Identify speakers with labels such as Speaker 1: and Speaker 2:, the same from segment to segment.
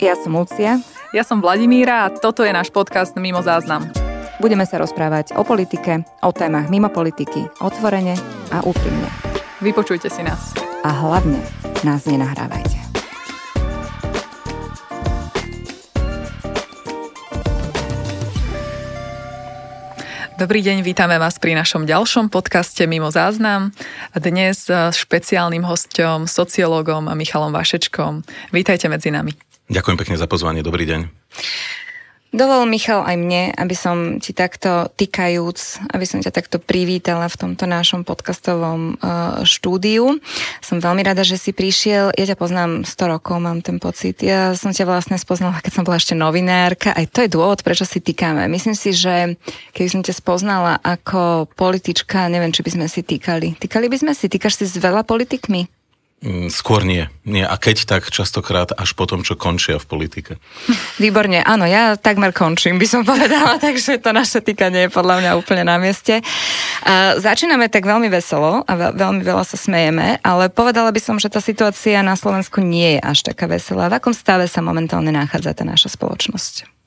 Speaker 1: Ja som Lucia.
Speaker 2: Ja som Vladimíra a toto je náš podcast Mimo záznam.
Speaker 1: Budeme sa rozprávať o politike, o témach mimo politiky, otvorene a úprimne.
Speaker 2: Vypočujte si nás.
Speaker 1: A hlavne nás nenahrávajte.
Speaker 2: Dobrý deň, vítame vás pri našom ďalšom podcaste Mimo záznam. Dnes s špeciálnym hostom, sociológom Michalom Vašečkom. Vítajte medzi nami.
Speaker 3: Ďakujem pekne za pozvanie, dobrý deň.
Speaker 1: Dovol, Michal, aj mne, aby som ti takto tykajúc, aby som ťa takto privítala v tomto našom podcastovom uh, štúdiu. Som veľmi rada, že si prišiel. Ja ťa poznám 100 rokov, mám ten pocit. Ja som ťa vlastne spoznala, keď som bola ešte novinárka. Aj to je dôvod, prečo si týkame. Myslím si, že keby som ťa spoznala ako politička, neviem, či by sme si týkali. Týkali by sme si? Týkaš si s veľa politikmi?
Speaker 3: Mm, skôr nie. nie. A keď, tak častokrát až po tom, čo končia v politike.
Speaker 1: Výborne, áno, ja takmer končím, by som povedala, takže to naše týkanie je podľa mňa úplne na mieste. Uh, začíname tak veľmi veselo a veľmi veľa sa smejeme, ale povedala by som, že tá situácia na Slovensku nie je až taká veselá. V akom stave sa momentálne nachádza tá naša spoločnosť?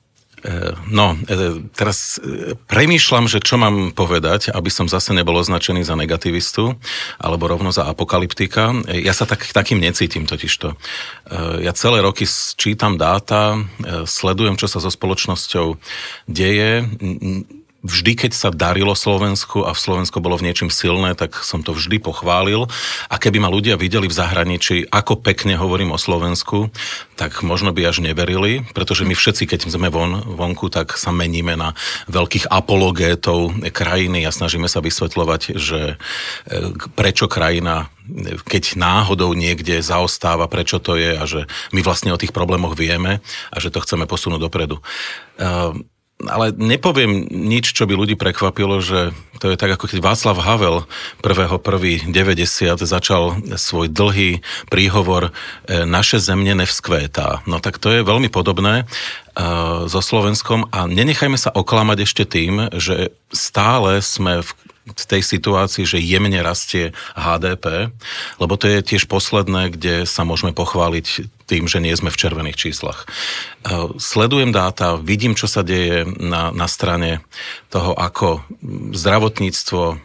Speaker 3: E, no, e, teraz e, premýšľam, že čo mám povedať, aby som zase nebol označený za negativistu, alebo rovno za apokalyptika. Ja sa tak, takým necítim totižto. Ja celé roky čítam dáta, sledujem, čo sa so spoločnosťou deje vždy, keď sa darilo Slovensku a v Slovensko bolo v niečím silné, tak som to vždy pochválil. A keby ma ľudia videli v zahraničí, ako pekne hovorím o Slovensku, tak možno by až neverili, pretože my všetci, keď sme von, vonku, tak sa meníme na veľkých apologétov krajiny a snažíme sa vysvetľovať, že e, prečo krajina keď náhodou niekde zaostáva, prečo to je a že my vlastne o tých problémoch vieme a že to chceme posunúť dopredu. Ehm, ale nepoviem nič, čo by ľudí prekvapilo, že to je tak, ako keď Václav Havel 1.1.90 začal svoj dlhý príhovor e, Naše zemne nevzkvétá. No tak to je veľmi podobné uh, so Slovenskom a nenechajme sa oklamať ešte tým, že stále sme v v tej situácii, že jemne rastie HDP, lebo to je tiež posledné, kde sa môžeme pochváliť tým, že nie sme v červených číslach. Eh, sledujem dáta, vidím, čo sa deje na, na strane toho, ako zdravotníctvo eh,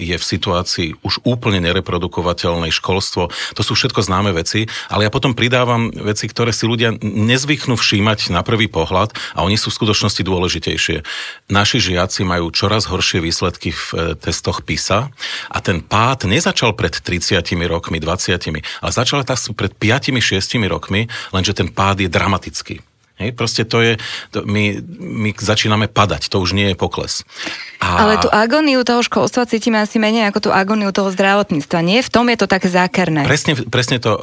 Speaker 3: je v situácii už úplne nereprodukovateľnej, školstvo, to sú všetko známe veci, ale ja potom pridávam veci, ktoré si ľudia nezvyknú všímať na prvý pohľad a oni sú v skutočnosti dôležitejšie. Naši žiaci majú čoraz horšie výsledky v eh, testoch PISA a ten pád nezačal pred 30 rokmi, 20, ale začal tak pred 5-6 rokmi rokmi, lenže ten pád je dramatický. Hej, proste to je, to my, my začíname padať, to už nie je pokles.
Speaker 1: A... Ale tú agóniu toho školstva cítime asi menej ako tú agóniu toho zdravotníctva. Nie? V tom je to také zákerné.
Speaker 3: Presne, presne to. E,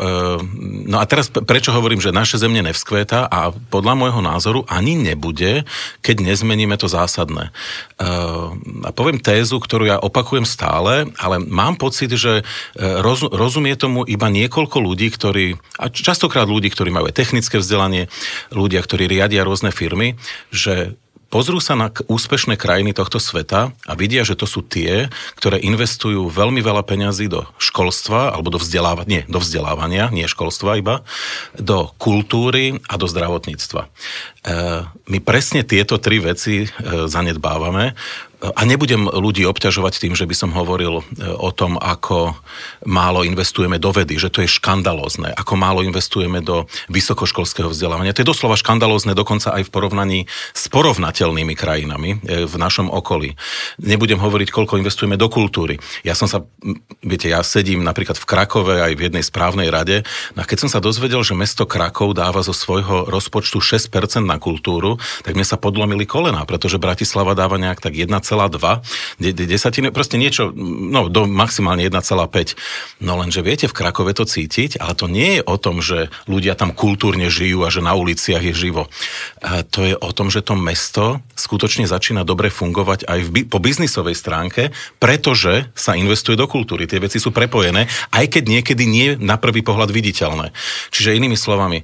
Speaker 3: no a teraz prečo hovorím, že naše zemne nevzkveta a podľa môjho názoru ani nebude, keď nezmeníme to zásadné. E, a poviem tézu, ktorú ja opakujem stále, ale mám pocit, že e, roz, rozumie tomu iba niekoľko ľudí, ktorí, a častokrát ľudí, ktorí majú technické vzdelanie, ľudia, ktorí riadia rôzne firmy, že pozrú sa na úspešné krajiny tohto sveta a vidia, že to sú tie, ktoré investujú veľmi veľa peňazí do školstva alebo do vzdelávania, nie, do vzdelávania, nie školstva iba, do kultúry a do zdravotníctva. E, my presne tieto tri veci e, zanedbávame a nebudem ľudí obťažovať tým, že by som hovoril e, o tom, ako málo investujeme do vedy, že to je škandalózne, ako málo investujeme do vysokoškolského vzdelávania. To je doslova škandalózne dokonca aj v porovnaní s porovnateľnými krajinami e, v našom okolí. Nebudem hovoriť, koľko investujeme do kultúry. Ja som sa, viete, ja sedím napríklad v Krakove aj v jednej správnej rade a keď som sa dozvedel, že mesto Krakov dáva zo svojho rozpočtu 6% na kultúru, tak mne sa podlomili kolena, pretože Bratislava dáva nejak tak 1, 1,2 desatiny, proste niečo, no do maximálne 1,5. No lenže viete, v Krakove to cítiť, ale to nie je o tom, že ľudia tam kultúrne žijú a že na uliciach je živo. A to je o tom, že to mesto skutočne začína dobre fungovať aj v, po biznisovej stránke, pretože sa investuje do kultúry. Tie veci sú prepojené, aj keď niekedy nie na prvý pohľad viditeľné. Čiže inými slovami, e,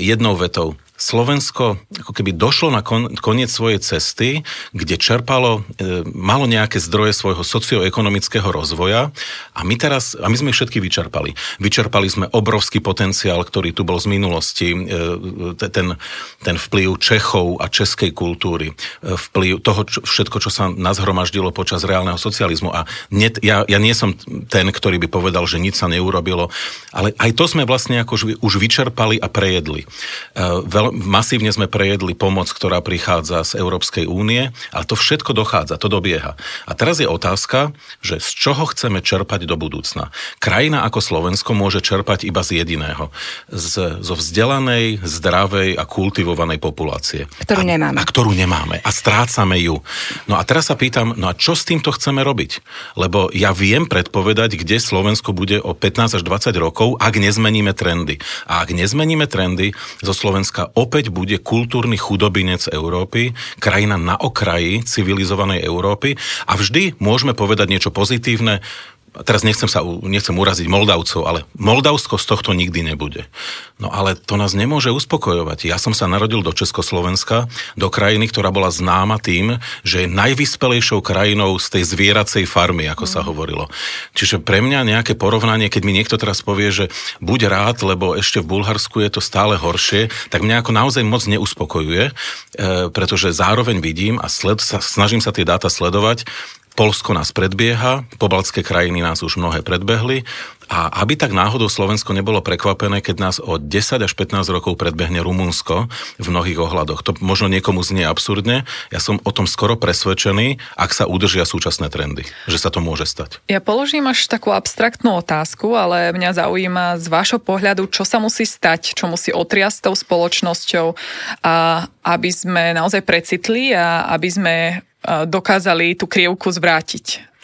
Speaker 3: jednou vetou, Slovensko ako keby došlo na kon, koniec svojej cesty, kde čerpalo, e, malo nejaké zdroje svojho socioekonomického rozvoja a my teraz, a my sme ich všetky vyčerpali. Vyčerpali sme obrovský potenciál, ktorý tu bol z minulosti, e, ten, ten vplyv Čechov a českej kultúry, e, vplyv toho čo, všetko, čo sa nazhromaždilo počas reálneho socializmu. A nie, ja, ja nie som ten, ktorý by povedal, že nič sa neurobilo, ale aj to sme vlastne ako už vyčerpali a prejedli. E, veľ, masívne sme prejedli pomoc, ktorá prichádza z Európskej únie, ale to všetko dochádza, to dobieha. A teraz je otázka, že z čoho chceme čerpať do budúcna. Krajina ako Slovensko môže čerpať iba z jediného. Z, zo vzdelanej, zdravej a kultivovanej populácie.
Speaker 1: Ktorú
Speaker 3: a,
Speaker 1: nemáme.
Speaker 3: A ktorú nemáme. A strácame ju. No a teraz sa pýtam, no a čo s týmto chceme robiť? Lebo ja viem predpovedať, kde Slovensko bude o 15 až 20 rokov, ak nezmeníme trendy. A ak nezmeníme trendy, zo Slovenska opäť bude kultúrny chudobinec Európy, krajina na okraji civilizovanej Európy a vždy môžeme povedať niečo pozitívne, teraz nechcem sa, nechcem uraziť Moldavcov, ale Moldavsko z tohto nikdy nebude. No ale to nás nemôže uspokojovať. Ja som sa narodil do Československa, do krajiny, ktorá bola známa tým, že je najvyspelejšou krajinou z tej zvieracej farmy, ako sa mm. hovorilo. Čiže pre mňa nejaké porovnanie, keď mi niekto teraz povie, že buď rád, lebo ešte v Bulharsku je to stále horšie, tak mňa ako naozaj moc neuspokojuje, e, pretože zároveň vidím a sled, sa, snažím sa tie dáta sledovať, Polsko nás predbieha, pobaltské krajiny nás už mnohé predbehli a aby tak náhodou Slovensko nebolo prekvapené, keď nás o 10 až 15 rokov predbehne Rumunsko v mnohých ohľadoch. To možno niekomu znie absurdne, ja som o tom skoro presvedčený, ak sa udržia súčasné trendy, že sa to môže stať.
Speaker 2: Ja položím až takú abstraktnú otázku, ale mňa zaujíma z vášho pohľadu, čo sa musí stať, čo musí otriasť tou spoločnosťou, a aby sme naozaj precitli a aby sme dokázali tú krievku zvrátiť?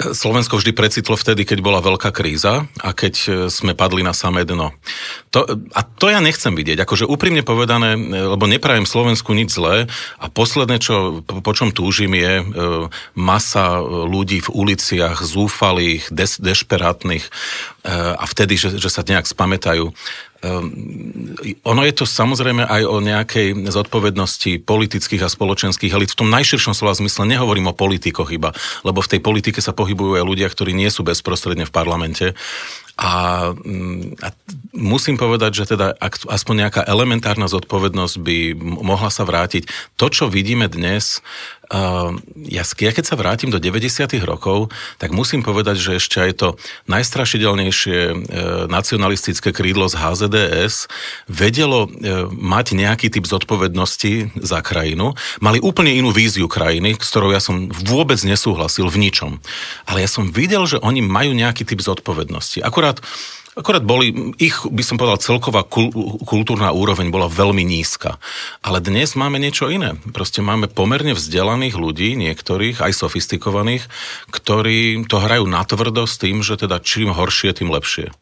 Speaker 3: Slovensko vždy precitlo vtedy, keď bola veľká kríza a keď e, sme padli na samé dno. To, a to ja nechcem vidieť. Akože úprimne povedané, e, lebo neprajem Slovensku nič zlé a posledné, čo, po, čom túžim, je e, masa ľudí v uliciach, zúfalých, des, dešperátnych e, a vtedy, že, že sa nejak spamätajú. Um, ono je to samozrejme aj o nejakej zodpovednosti politických a spoločenských elit. V tom najširšom slova zmysle nehovorím o politikoch iba, lebo v tej politike sa pohybujú aj ľudia, ktorí nie sú bezprostredne v parlamente. A, mm, a musím povedať, že teda ak, aspoň nejaká elementárna zodpovednosť by mohla sa vrátiť. To, čo vidíme dnes, ja, ja keď sa vrátim do 90. rokov, tak musím povedať, že ešte aj to najstrašidelnejšie uh, nacionalistické krídlo z HZDS vedelo uh, mať nejaký typ zodpovednosti za krajinu. Mali úplne inú víziu krajiny, s ktorou ja som vôbec nesúhlasil v ničom. Ale ja som videl, že oni majú nejaký typ zodpovednosti. Akurát Akorát boli, ich by som povedal, celková kul, kultúrna úroveň bola veľmi nízka. Ale dnes máme niečo iné. Proste máme pomerne vzdelaných ľudí, niektorých, aj sofistikovaných, ktorí to hrajú natvrdo s tým, že teda čím horšie, tým lepšie.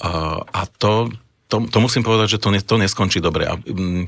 Speaker 3: A, to, to, to musím povedať, že to, ne, to neskončí dobre. A, mm,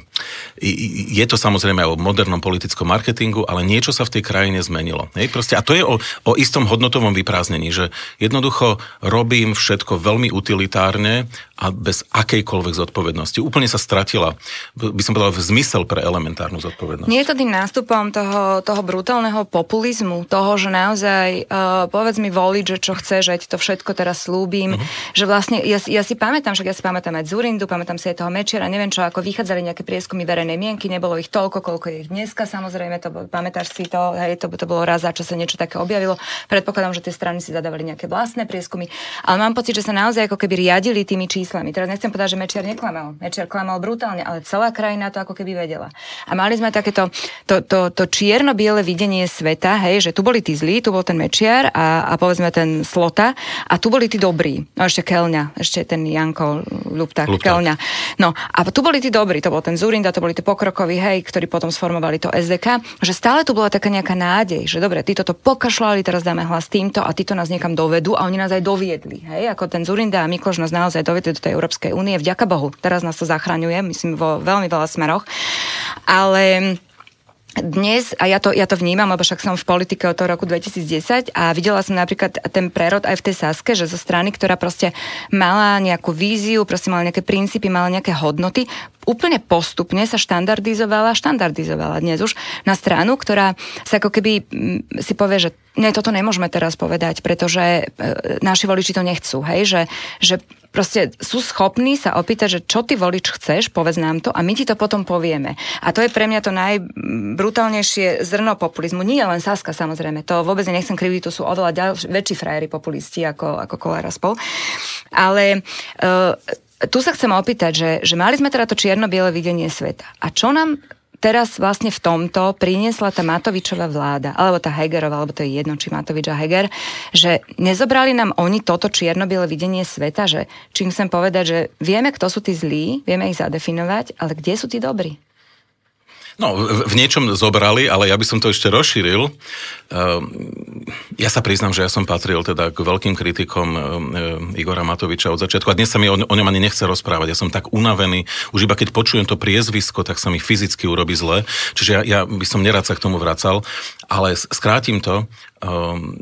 Speaker 3: je to samozrejme aj o modernom politickom marketingu, ale niečo sa v tej krajine zmenilo. Hej? Proste, a to je o, o istom hodnotovom vyprázdnení, že jednoducho robím všetko veľmi utilitárne a bez akejkoľvek zodpovednosti. Úplne sa stratila, by som povedal, v zmysel pre elementárnu zodpovednosť.
Speaker 1: Nie je to tým nástupom toho, toho brutálneho populizmu, toho, že naozaj uh, povedz mi voliť, že čo chceš, že to všetko teraz slúbim, uh-huh. že vlastne, ja, ja si pamätám, však ja si pamätám aj Zurindu, pamätám si aj toho Mečera, neviem čo, ako vychádzali nejaké prieskumy verejnej mienky, nebolo ich toľko, koľko je ich dneska, samozrejme, to, pamätáš si to, hej, to, to bolo raz za čo sa niečo také objavilo. Predpokladám, že tie strany si zadávali nejaké vlastné prieskumy, ale mám pocit, že sa naozaj ako keby riadili tými číslami číslami. Teraz nechcem povedať, že Mečiar neklamal. Mečiar klamal brutálne, ale celá krajina to ako keby vedela. A mali sme takéto to, to, to čierno-biele videnie sveta, hej, že tu boli tí zlí, tu bol ten Mečiar a, a povedzme ten Slota a tu boli tí dobrí. No ešte Kelňa, ešte ten Janko Lupták, Kelňa. No a tu boli tí dobrí, to bol ten Zurinda, to boli tí pokrokoví, hej, ktorí potom sformovali to SDK, že stále tu bola taká nejaká nádej, že dobre, títo to pokašľali, teraz dáme hlas týmto a títo nás niekam dovedú a oni nás aj doviedli, hej, ako ten Zurinda a Mikloš nás naozaj dovedli tej Európskej únie, vďaka Bohu. Teraz nás to zachraňuje, myslím, vo veľmi veľa smeroch. Ale dnes, a ja to, ja to vnímam, lebo však som v politike od toho roku 2010 a videla som napríklad ten prerod aj v tej Saske, že zo strany, ktorá proste mala nejakú víziu, proste mala nejaké princípy, mala nejaké hodnoty, úplne postupne sa štandardizovala, štandardizovala dnes už na stranu, ktorá sa ako keby mm, si povie, že nie, toto nemôžeme teraz povedať, pretože e, naši voliči to nechcú, hej, že, že proste sú schopní sa opýtať, že čo ty volič chceš, povedz nám to a my ti to potom povieme. A to je pre mňa to najbrutálnejšie zrno populizmu. Nie len Saska samozrejme, to vôbec nechcem kriviť, to sú oveľa ďalší, väčší frajeri populisti ako, ako Kolera spol. Ale uh, tu sa chcem opýtať, že, že mali sme teda to čierno-biele videnie sveta. A čo nám teraz vlastne v tomto priniesla tá Matovičová vláda, alebo tá Hegerová, alebo to je jedno, či Matovič a Heger, že nezobrali nám oni toto čierno videnie sveta, že čím chcem povedať, že vieme, kto sú tí zlí, vieme ich zadefinovať, ale kde sú tí dobrí?
Speaker 3: No, v niečom zobrali, ale ja by som to ešte rozšíril. Ehm, ja sa priznám, že ja som patril teda k veľkým kritikom ehm, Igora Matoviča od začiatku a dnes sa mi o, ňom ani nechce rozprávať. Ja som tak unavený, už iba keď počujem to priezvisko, tak sa mi fyzicky urobí zle. Čiže ja, ja by som nerad sa k tomu vracal, ale skrátim to. Um,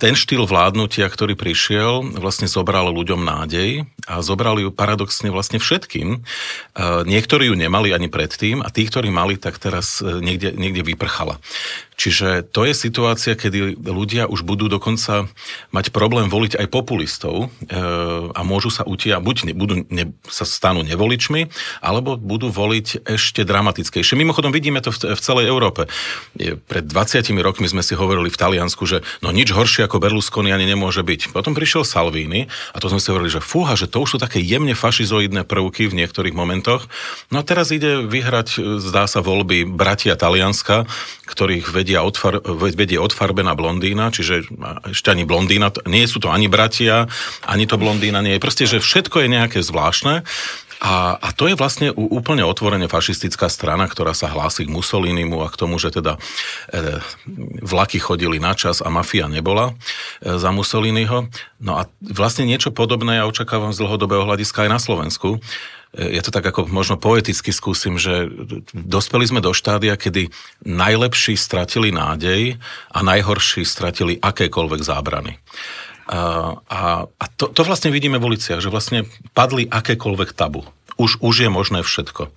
Speaker 3: ten štýl vládnutia, ktorý prišiel, vlastne zobral ľuďom nádej a zobral ju paradoxne vlastne všetkým. Uh, niektorí ju nemali ani predtým a tí, ktorí mali, tak teraz e, niekde, niekde vyprchala. Čiže to je situácia, kedy ľudia už budú dokonca mať problém voliť aj populistov e, a môžu sa utia, buď ne, budú, ne, sa stanú nevoličmi, alebo budú voliť ešte dramatickejšie. Mimochodom vidíme to v, v celej Európe. E, pred 20 rokmi sme si hovorili v Taliansku, že no nič horšie ako Berlusconi ani nemôže byť. Potom prišiel Salvini a to sme si hovorili, že fúha, že to už sú také jemne fašizoidné prvky v niektorých momentoch. No a teraz ide vyhrať, zdá sa, voľby bratia Talianska, ktorých vedia odfar, vedie odfarbená blondína, čiže ešte ani blondína, nie sú to ani bratia, ani to blondína nie je. Proste, že všetko je nejaké zvláštne a, a to je vlastne úplne otvorene fašistická strana, ktorá sa hlási k Mussolinimu a k tomu, že teda e, vlaky chodili na čas a mafia nebola e, za Mussoliniho. No a vlastne niečo podobné ja očakávam z dlhodobého hľadiska aj na Slovensku ja to tak ako možno poeticky skúsim, že dospeli sme do štádia, kedy najlepší stratili nádej a najhorší stratili akékoľvek zábrany. A, a, a to, to vlastne vidíme v uliciach, že vlastne padli akékoľvek tabu. Už, už je možné všetko.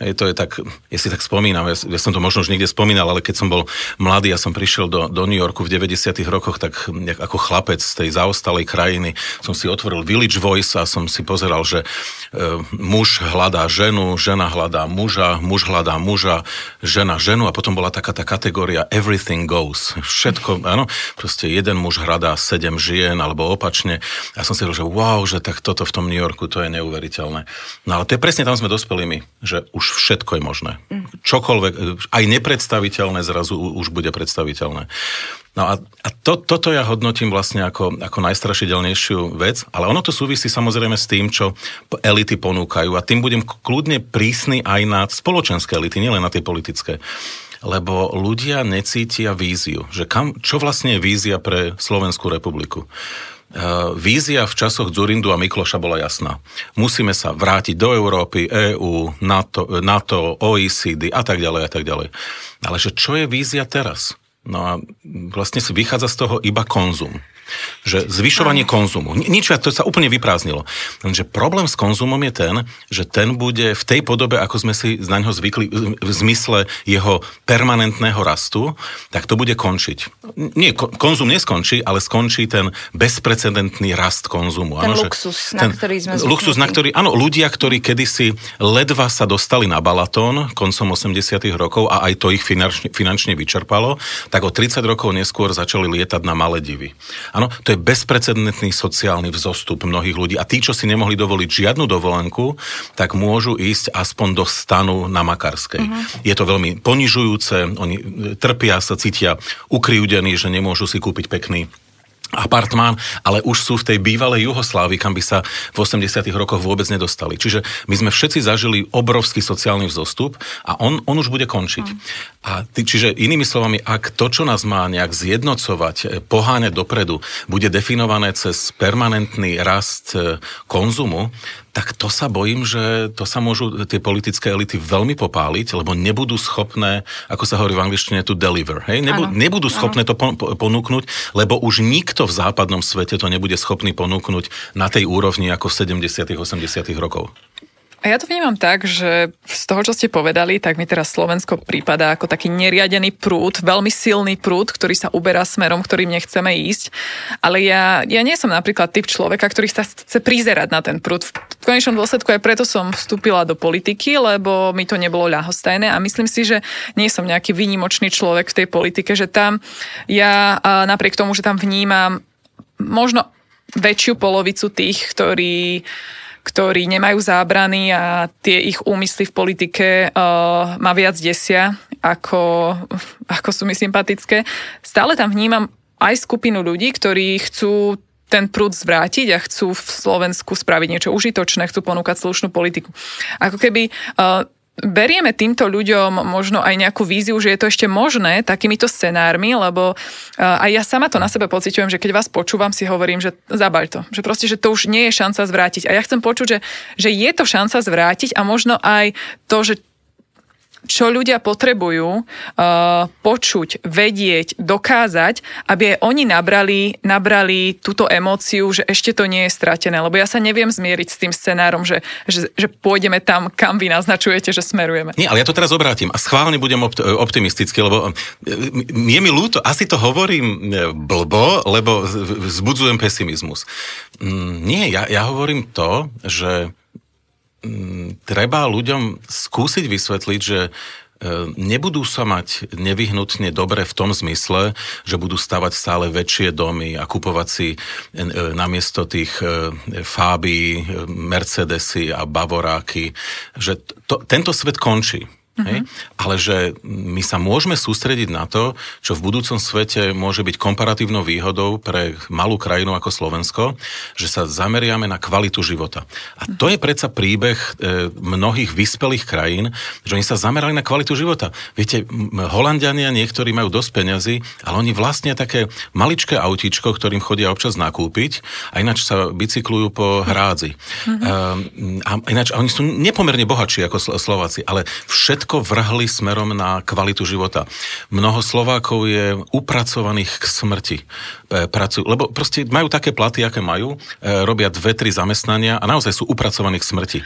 Speaker 3: Hej, to je tak, ja si tak spomínam, ja, ja som to možno už niekde spomínal, ale keď som bol mladý, ja som prišiel do, do New Yorku v 90 rokoch, tak ako chlapec z tej zaostalej krajiny som si otvoril Village Voice a som si pozeral, že e, muž hľadá ženu, žena hľadá muža, muž hľadá muža, žena ženu a potom bola taká tá kategória Everything Goes. Všetko, áno, proste jeden muž hľadá sedem žien alebo opačne. A som si hovoril, že wow, že tak toto v tom New Yorku, to je neuveriteľné. No ale to je presne tam sme dospeli my, že už všetko je možné. Čokoľvek, aj nepredstaviteľné zrazu už bude predstaviteľné. No a, a to, toto ja hodnotím vlastne ako, ako najstrašidelnejšiu vec, ale ono to súvisí samozrejme s tým, čo elity ponúkajú a tým budem kľudne prísny aj na spoločenské elity, nielen na tie politické lebo ľudia necítia víziu, že kam, čo vlastne je vízia pre Slovenskú republiku. Eh, vízia v časoch Zurindu a Mikloša bola jasná. Musíme sa vrátiť do Európy, EÚ, NATO, NATO, OECD a tak ďalej a tak ďalej. Ale že čo je vízia teraz? No a vlastne si vychádza z toho iba konzum. Že zvyšovanie Aj. konzumu. Nič, to sa úplne vyprázdnilo. Lenže problém s konzumom je ten, že ten bude v tej podobe, ako sme si na ňo zvykli, v zmysle jeho permanentného rastu, tak to bude končiť. Nie, konzum neskončí, ale skončí ten bezprecedentný rast konzumu.
Speaker 1: Ten ano, luxus, že, na ten ktorý sme zvyknutí.
Speaker 3: Luxus, na ktorý, áno, ľudia, ktorí kedysi ledva sa dostali na Balatón koncom 80 rokov a aj to ich finančne, finančne vyčerpalo, tak o 30 rokov neskôr začali lietať na Maledivy. Áno, to je bezprecedentný sociálny vzostup mnohých ľudí. A tí, čo si nemohli dovoliť žiadnu dovolenku, tak môžu ísť aspoň do stanu na Makarskej. Uh-huh. Je to veľmi ponižujúce, oni trpia, sa cítia ukriúdení, že nemôžu si kúpiť pekný apartmán, ale už sú v tej bývalej Juhoslávii, kam by sa v 80 rokoch vôbec nedostali. Čiže my sme všetci zažili obrovský sociálny vzostup a on, on už bude končiť. A ty, čiže inými slovami, ak to, čo nás má nejak zjednocovať, e, poháňať dopredu, bude definované cez permanentný rast e, konzumu, tak to sa bojím, že to sa môžu tie politické elity veľmi popáliť, lebo nebudú schopné, ako sa hovorí v angličtine, to deliver. Hej? Nebudú, nebudú schopné to ponúknuť, lebo už nikto v západnom svete to nebude schopný ponúknuť na tej úrovni ako v 70 80 rokov.
Speaker 2: A ja to vnímam tak, že z toho, čo ste povedali, tak mi teraz Slovensko prípada ako taký neriadený prúd, veľmi silný prúd, ktorý sa uberá smerom, ktorým nechceme ísť. Ale ja, ja nie som napríklad typ človeka, ktorý sa chce prizerať na ten prúd. V konečnom dôsledku aj preto som vstúpila do politiky, lebo mi to nebolo ľahostajné a myslím si, že nie som nejaký výnimočný človek v tej politike, že tam ja napriek tomu, že tam vnímam možno väčšiu polovicu tých, ktorí ktorí nemajú zábrany a tie ich úmysly v politike uh, ma viac desia, ako, ako sú mi sympatické. Stále tam vnímam aj skupinu ľudí, ktorí chcú ten prúd zvrátiť a chcú v Slovensku spraviť niečo užitočné, chcú ponúkať slušnú politiku. Ako keby uh, berieme týmto ľuďom možno aj nejakú víziu, že je to ešte možné takýmito scenármi, lebo aj ja sama to na sebe pociťujem, že keď vás počúvam, si hovorím, že zabaľ to. Že proste, že to už nie je šanca zvrátiť. A ja chcem počuť, že, že je to šanca zvrátiť a možno aj to, že čo ľudia potrebujú uh, počuť, vedieť, dokázať, aby aj oni nabrali, nabrali túto emóciu, že ešte to nie je stratené. Lebo ja sa neviem zmieriť s tým scenárom, že, že, že pôjdeme tam, kam vy naznačujete, že smerujeme.
Speaker 3: Nie, ale ja to teraz obrátim a schválne budem opt- optimistický, lebo je mi ľúto, asi to hovorím e, blbo, lebo vzbudzujem pesimizmus. Mm, nie, ja, ja hovorím to, že treba ľuďom skúsiť vysvetliť, že e, nebudú sa mať nevyhnutne dobre v tom zmysle, že budú stavať stále väčšie domy a kupovať si e, namiesto tých e, Fáby, Mercedesy a Bavoráky, že to, tento svet končí. Hej? Mhm. Ale že my sa môžeme sústrediť na to, čo v budúcom svete môže byť komparatívnou výhodou pre malú krajinu ako Slovensko, že sa zameriame na kvalitu života. A to je predsa príbeh e, mnohých vyspelých krajín, že oni sa zamerali na kvalitu života. Viete, Holandiania niektorí majú dosť peňazí, ale oni vlastne také maličké autíčko, ktorým chodia občas nakúpiť a ináč sa bicyklujú po hrádzi. Mm-hmm. A ináč oni sú nepomerne bohatší ako Slováci, ale všetko všetko vrhli smerom na kvalitu života. Mnoho Slovákov je upracovaných k smrti. E, pracujú, lebo proste majú také platy, aké majú, e, robia dve, tri zamestnania a naozaj sú upracovaní k smrti.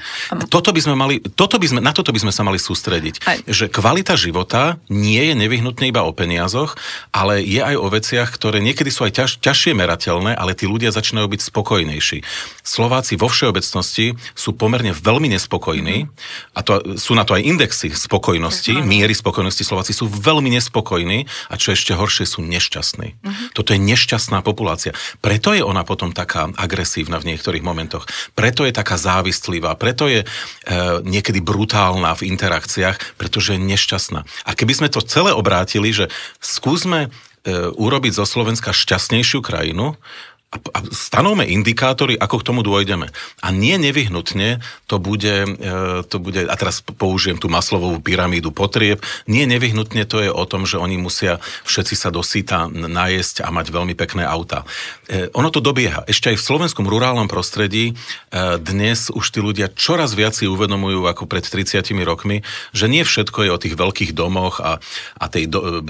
Speaker 3: Toto by sme mali, toto by sme, na toto by sme sa mali sústrediť. Aj. Že kvalita života nie je nevyhnutne iba o peniazoch, ale je aj o veciach, ktoré niekedy sú aj ťaž, ťažšie merateľné, ale tí ľudia začínajú byť spokojnejší. Slováci vo všeobecnosti sú pomerne veľmi nespokojní a to, sú na to aj indexy spokojnosti, miery spokojnosti Slováci sú veľmi nespokojní a čo ešte horšie sú nešťastní. Uh-huh. Toto je nešťastná populácia. Preto je ona potom taká agresívna v niektorých momentoch. Preto je taká závistlivá, preto je e, niekedy brutálna v interakciách, pretože je nešťastná. A keby sme to celé obrátili, že skúsme e, urobiť zo Slovenska šťastnejšiu krajinu, a stanovme indikátory, ako k tomu dôjdeme. A nie nevyhnutne to bude, e, to bude, a teraz použijem tú maslovú pyramídu potrieb, nie nevyhnutne to je o tom, že oni musia všetci sa dosýta najesť a mať veľmi pekné auta. E, ono to dobieha. Ešte aj v slovenskom rurálnom prostredí e, dnes už tí ľudia čoraz viac si uvedomujú ako pred 30 rokmi, že nie všetko je o tých veľkých domoch a, a tej do,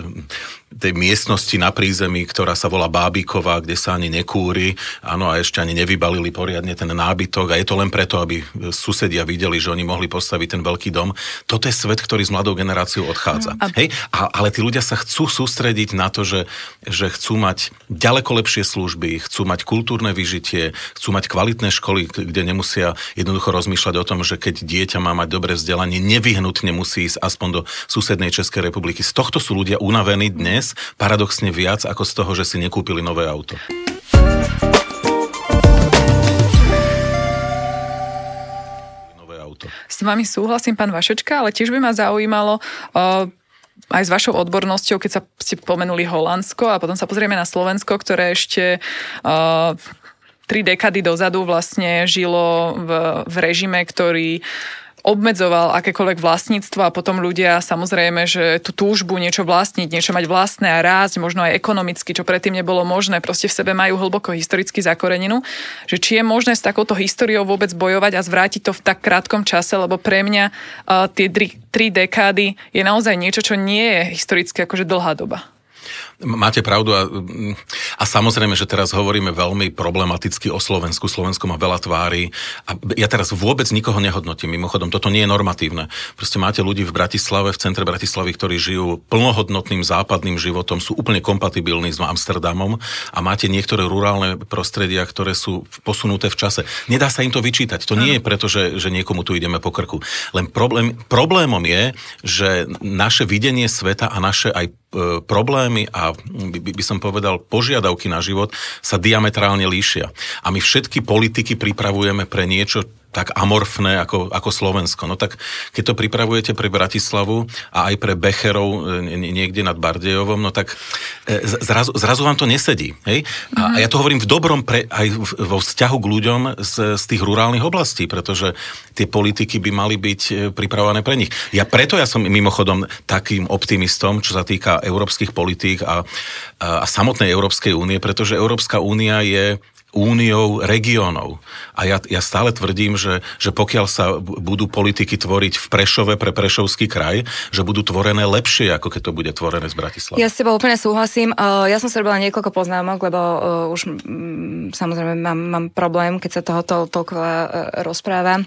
Speaker 3: tej miestnosti na prízemí, ktorá sa volá Bábiková, kde sa ani nekúri, áno, a ešte ani nevybalili poriadne ten nábytok a je to len preto, aby susedia videli, že oni mohli postaviť ten veľký dom. Toto je svet, ktorý s mladou generáciou odchádza. A... Hej? A, ale tí ľudia sa chcú sústrediť na to, že, že chcú mať ďaleko lepšie služby, chcú mať kultúrne vyžitie, chcú mať kvalitné školy, kde nemusia jednoducho rozmýšľať o tom, že keď dieťa má mať dobré vzdelanie, nevyhnutne musí ísť aspoň do susednej Českej republiky. Z tohto sú ľudia unavení dnes dnes paradoxne viac ako z toho, že si nekúpili nové auto.
Speaker 2: S vami súhlasím, pán Vašečka, ale tiež by ma zaujímalo, uh, aj s vašou odbornosťou, keď sa ste pomenuli Holandsko a potom sa pozrieme na Slovensko, ktoré ešte uh, tri dekady dozadu vlastne žilo v, v režime, ktorý obmedzoval akékoľvek vlastníctvo a potom ľudia samozrejme, že tú túžbu niečo vlastniť, niečo mať vlastné a rásť, možno aj ekonomicky, čo predtým nebolo možné, proste v sebe majú hlboko historicky zakoreninu, že či je možné s takouto históriou vôbec bojovať a zvrátiť to v tak krátkom čase, lebo pre mňa uh, tie tri, tri dekády je naozaj niečo, čo nie je historicky akože dlhá doba.
Speaker 3: Máte pravdu a, a samozrejme, že teraz hovoríme veľmi problematicky o Slovensku. Slovensko má veľa tvári a ja teraz vôbec nikoho nehodnotím. Mimochodom, toto nie je normatívne. Proste máte ľudí v Bratislave, v centre Bratislavy, ktorí žijú plnohodnotným západným životom, sú úplne kompatibilní s Amsterdamom a máte niektoré rurálne prostredia, ktoré sú posunuté v čase. Nedá sa im to vyčítať. To nie je preto, že, že niekomu tu ideme po krku. Len problém, problémom je, že naše videnie sveta a naše aj E, problémy a by, by som povedal požiadavky na život sa diametrálne líšia. A my všetky politiky pripravujeme pre niečo, tak amorfné ako, ako Slovensko. No tak keď to pripravujete pre Bratislavu a aj pre Becherov e, niekde nad Bardejovom, no tak e, zrazu, zrazu vám to nesedí. Hej? A, ja to hovorím v dobrom pre, aj vo vzťahu k ľuďom z, z tých rurálnych oblastí, pretože tie politiky by mali byť e, pripravované pre nich. Ja preto ja som mimochodom takým optimistom, čo sa týka európskych politík a, a, a samotnej Európskej únie, pretože Európska únia je úniou regiónov. A ja, ja stále tvrdím, že, že pokiaľ sa budú politiky tvoriť v Prešove pre Prešovský kraj, že budú tvorené lepšie, ako keď to bude tvorené z Bratislavy.
Speaker 1: Ja s tebou úplne súhlasím. Ja som si robila niekoľko poznámok, lebo už samozrejme mám, mám problém, keď sa toho to, toľko e, rozpráva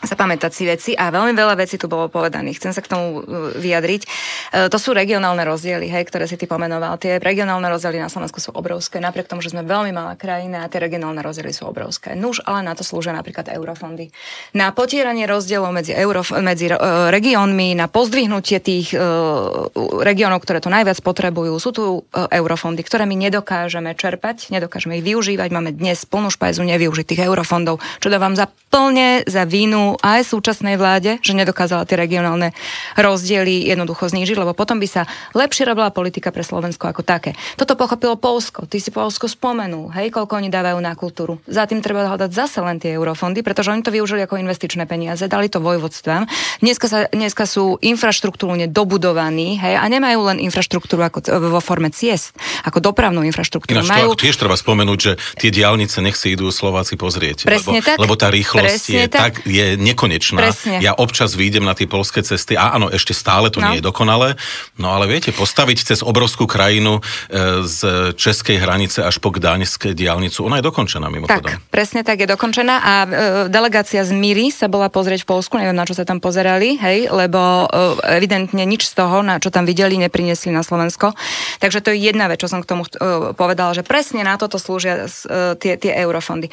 Speaker 1: zapamätať si veci a veľmi veľa vecí tu bolo povedaných. Chcem sa k tomu uh, vyjadriť. Uh, to sú regionálne rozdiely, hej, ktoré si ty pomenoval. Tie regionálne rozdiely na Slovensku sú obrovské, napriek tomu, že sme veľmi malá krajina a tie regionálne rozdiely sú obrovské. Nuž, ale na to slúžia napríklad eurofondy. Na potieranie rozdielov medzi, euro, medzi uh, regiónmi, na pozdvihnutie tých uh, regiónov, ktoré to najviac potrebujú, sú tu eurofondy, ktoré my nedokážeme čerpať, nedokážeme ich využívať. Máme dnes plnú špajzu nevyužitých eurofondov, čo dávam za plne za vínu aj súčasnej vláde, že nedokázala tie regionálne rozdiely jednoducho znížiť, lebo potom by sa lepšie robila politika pre Slovensko ako také. Toto pochopilo Polsko. Ty si Polsko spomenul, hej, koľko oni dávajú na kultúru. Za tým treba hľadať zase len tie eurofondy, pretože oni to využili ako investičné peniaze, dali to vojvodstvám. Dneska, sa, dneska sú infraštruktúrne dobudovaní, hej, a nemajú len infraštruktúru ako vo forme ciest, ako dopravnú infraštruktúru.
Speaker 3: Ináč Majú... tiež treba spomenúť, že tie diálnice nech si idú Slováci pozrieť.
Speaker 1: Presne
Speaker 3: lebo,
Speaker 1: tak.
Speaker 3: lebo tá rýchlosť je tak je nekonečná.
Speaker 1: Presne.
Speaker 3: Ja občas výjdem na tie polské cesty a áno, ešte stále to no. nie je dokonalé, no ale viete, postaviť cez obrovskú krajinu e, z českej hranice až po Gdaňsk diálnicu, ona je dokončená mimochodom.
Speaker 1: Tak, presne tak je dokončená a e, delegácia z Miry sa bola pozrieť v Polsku, neviem na čo sa tam pozerali, hej, lebo e, evidentne nič z toho, na čo tam videli, nepriniesli na Slovensko. Takže to je jedna vec, čo som k tomu e, povedala, že presne na toto slúžia e, tie, tie eurofondy. E,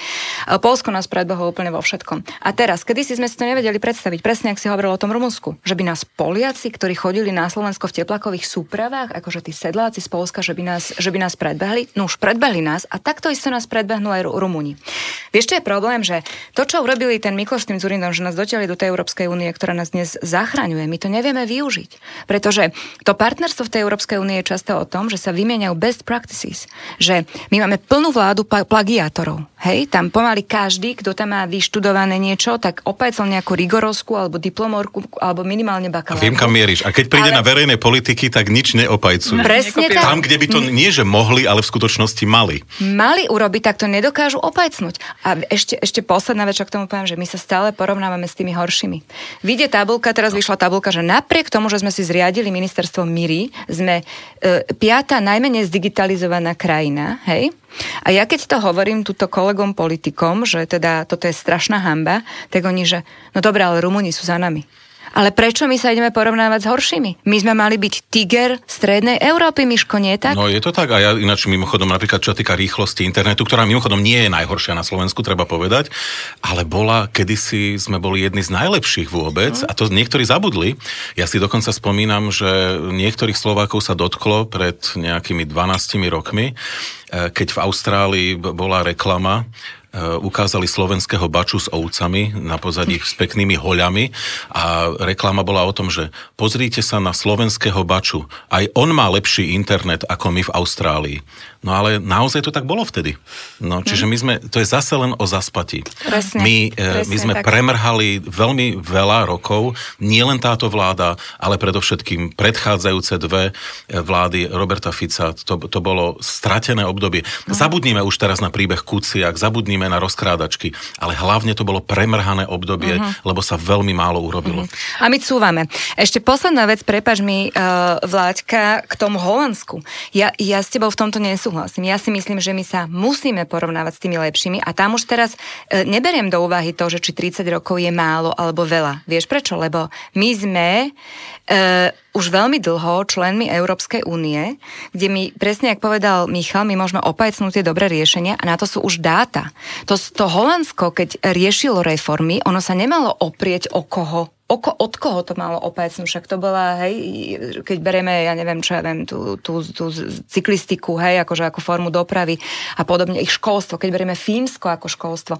Speaker 1: Polsko nás predbehlo úplne vo všetkom. A teraz, kedy si sme si to nevedeli predstaviť, presne ak si hovoril o tom Rumunsku, že by nás Poliaci, ktorí chodili na Slovensko v teplakových súpravách, akože tí sedláci z Polska, že by nás, že by nás predbehli, no už predbehli nás a takto isto nás predbehnú aj Rumúni. Vieš, čo je problém, že to, čo urobili ten Mikloš s tým Zurindom, že nás dotiahli do tej Európskej únie, ktorá nás dnes zachraňuje, my to nevieme využiť. Pretože to partnerstvo v tej Európskej únie je často o tom, že sa vymieňajú best practices. Že my máme plnú vládu plagiátorov. Hej, tam pomaly každý, kto tam má vyštudované niečo, tak opajcol nejakú rigorovskú alebo diplomorku, alebo minimálne bakalárku.
Speaker 3: Viem, kam mieríš. A keď príde ale... na verejné politiky, tak nič neopajcujú.
Speaker 1: Presne tak.
Speaker 3: Tam, kde by to nie, že mohli, ale v skutočnosti mali.
Speaker 1: Mali urobiť, tak to nedokážu opajcnúť. A ešte, ešte posledná vec, čo k tomu poviem, že my sa stále porovnávame s tými horšími. Vidie tabulka, teraz vyšla tabulka, že napriek tomu, že sme si zriadili ministerstvo Miri, sme e, piata najmenej zdigitalizovaná krajina, hej? A ja keď to hovorím túto kolegom politikom, že teda toto je strašná hamba, tak oni, že no dobré, ale Rumúni sú za nami. Ale prečo my sa ideme porovnávať s horšími? My sme mali byť tiger strednej Európy, Miško, nie tak?
Speaker 3: No je to tak a ja ináč mimochodom napríklad čo týka rýchlosti internetu, ktorá mimochodom nie je najhoršia na Slovensku, treba povedať, ale bola, kedysi sme boli jedni z najlepších vôbec a to niektorí zabudli. Ja si dokonca spomínam, že niektorých Slovákov sa dotklo pred nejakými 12 rokmi, eh, keď v Austrálii bola reklama, ukázali slovenského baču s ovcami na pozadí s peknými hoľami a reklama bola o tom, že pozrite sa na slovenského baču. Aj on má lepší internet ako my v Austrálii. No ale naozaj to tak bolo vtedy. No, čiže my sme, to je zase len o zaspatí.
Speaker 1: Presne,
Speaker 3: my,
Speaker 1: presne,
Speaker 3: my sme tak. premrhali veľmi veľa rokov, nielen táto vláda, ale predovšetkým predchádzajúce dve vlády Roberta Fica. To, to bolo stratené obdobie. No. Zabudnime už teraz na príbeh Kuciak, zabudnime zabudnime na rozkrádačky. Ale hlavne to bolo premrhané obdobie, uh-huh. lebo sa veľmi málo urobilo. Uh-huh.
Speaker 1: A my cúvame. Ešte posledná vec, prepaž mi, uh, Vláďka, k tomu Holandsku. Ja, ja s tebou v tomto nesúhlasím. Ja si myslím, že my sa musíme porovnávať s tými lepšími a tam už teraz uh, neberiem do úvahy to, že či 30 rokov je málo alebo veľa. Vieš prečo? Lebo my sme uh, už veľmi dlho členmi Európskej únie, kde my, presne ako povedal Michal, my môžeme opajcnúť tie dobré riešenia a na to sú už dáta. To, to Holandsko, keď riešilo reformy, ono sa nemalo oprieť o koho oko, od koho to malo opecnúť? Však to bola, hej, keď bereme, ja neviem, čo ja viem, tú, tú, tú cyklistiku, hej, akože ako formu dopravy a podobne, ich školstvo, keď berieme Fínsko ako školstvo.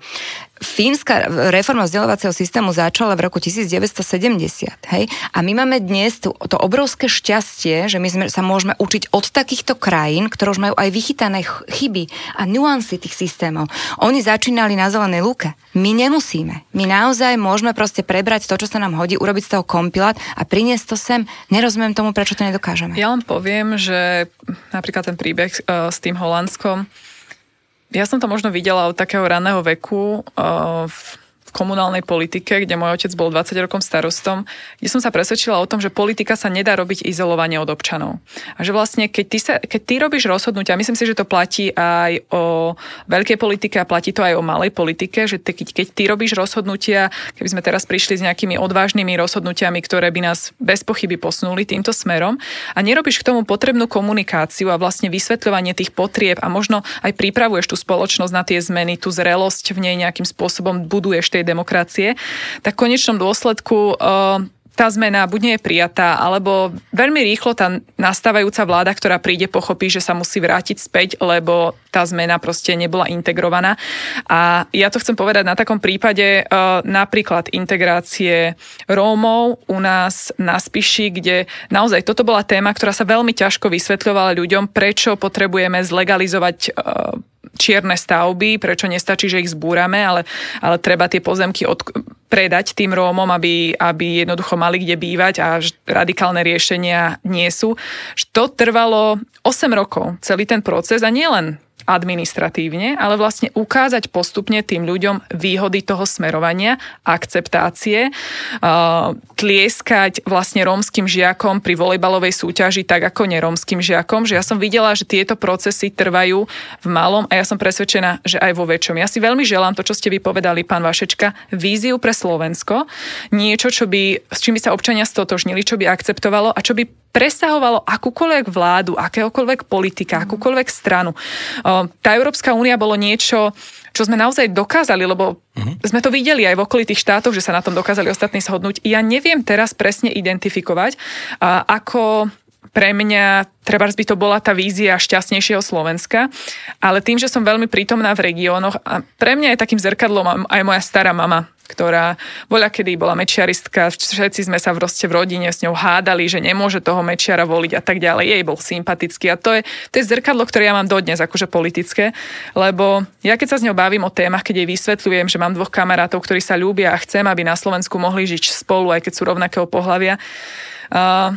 Speaker 1: Fínska reforma vzdelávacieho systému začala v roku 1970, hej, a my máme dnes tú, to obrovské šťastie, že my sme, sa môžeme učiť od takýchto krajín, ktoré už majú aj vychytané chyby a nuancy tých systémov. Oni začínali na zelenej lúke. My nemusíme. My naozaj môžeme proste prebrať to, čo sa nám hodí, urobiť z toho kompilát a priniesť to sem. Nerozumiem tomu, prečo to nedokážeme.
Speaker 2: Ja len poviem, že napríklad ten príbeh uh, s tým Holandskom, ja som to možno videla od takého raného veku uh, v komunálnej politike, kde môj otec bol 20 rokov starostom, kde som sa presvedčila o tom, že politika sa nedá robiť izolovanie od občanov. A že vlastne, keď ty, sa, keď ty robíš rozhodnutia, myslím si, že to platí aj o veľkej politike a platí to aj o malej politike, že ty, keď, ty robíš rozhodnutia, keby sme teraz prišli s nejakými odvážnymi rozhodnutiami, ktoré by nás bez pochyby posunuli týmto smerom a nerobíš k tomu potrebnú komunikáciu a vlastne vysvetľovanie tých potrieb a možno aj pripravuješ tú spoločnosť na tie zmeny, tú zrelosť v nej nejakým spôsobom buduješ tej demokracie, tak v konečnom dôsledku tá zmena buď nie je prijatá, alebo veľmi rýchlo tá nastávajúca vláda, ktorá príde, pochopí, že sa musí vrátiť späť, lebo tá zmena proste nebola integrovaná. A ja to chcem povedať na takom prípade napríklad integrácie Rómov u nás na Spiši, kde naozaj toto bola téma, ktorá sa veľmi ťažko vysvetľovala ľuďom, prečo potrebujeme zlegalizovať čierne stavby, prečo nestačí, že ich zbúrame, ale, ale treba tie pozemky od, predať tým Rómom, aby, aby jednoducho mali kde bývať a radikálne riešenia nie sú. To trvalo 8 rokov, celý ten proces a nielen administratívne, ale vlastne ukázať postupne tým ľuďom výhody toho smerovania, akceptácie, tlieskať vlastne rómskym žiakom pri volejbalovej súťaži tak ako nerómskym žiakom, že ja som videla, že tieto procesy trvajú v malom a ja som presvedčená, že aj vo väčšom. Ja si veľmi želám to, čo ste vypovedali, pán Vašečka, víziu pre Slovensko, niečo, čo by, s čím by sa občania stotožnili, čo by akceptovalo a čo by presahovalo akúkoľvek vládu, akéhokoľvek politika, akúkoľvek stranu. Tá Európska únia bolo niečo, čo sme naozaj dokázali, lebo uh-huh. sme to videli aj v okolitých štátoch, že sa na tom dokázali ostatní shodnúť. Ja neviem teraz presne identifikovať, ako pre mňa treba by to bola tá vízia šťastnejšieho Slovenska, ale tým, že som veľmi prítomná v regiónoch a pre mňa je takým zrkadlom aj moja stará mama, ktorá bola kedy bola mečiaristka, všetci sme sa v roste v rodine s ňou hádali, že nemôže toho mečiara voliť a tak ďalej. Jej bol sympatický a to je, to je zrkadlo, ktoré ja mám dodnes, akože politické, lebo ja keď sa s ňou bavím o témach, keď jej vysvetľujem, že mám dvoch kamarátov, ktorí sa ľúbia a chcem, aby na Slovensku mohli žiť spolu, aj keď sú rovnakého pohľavia, uh,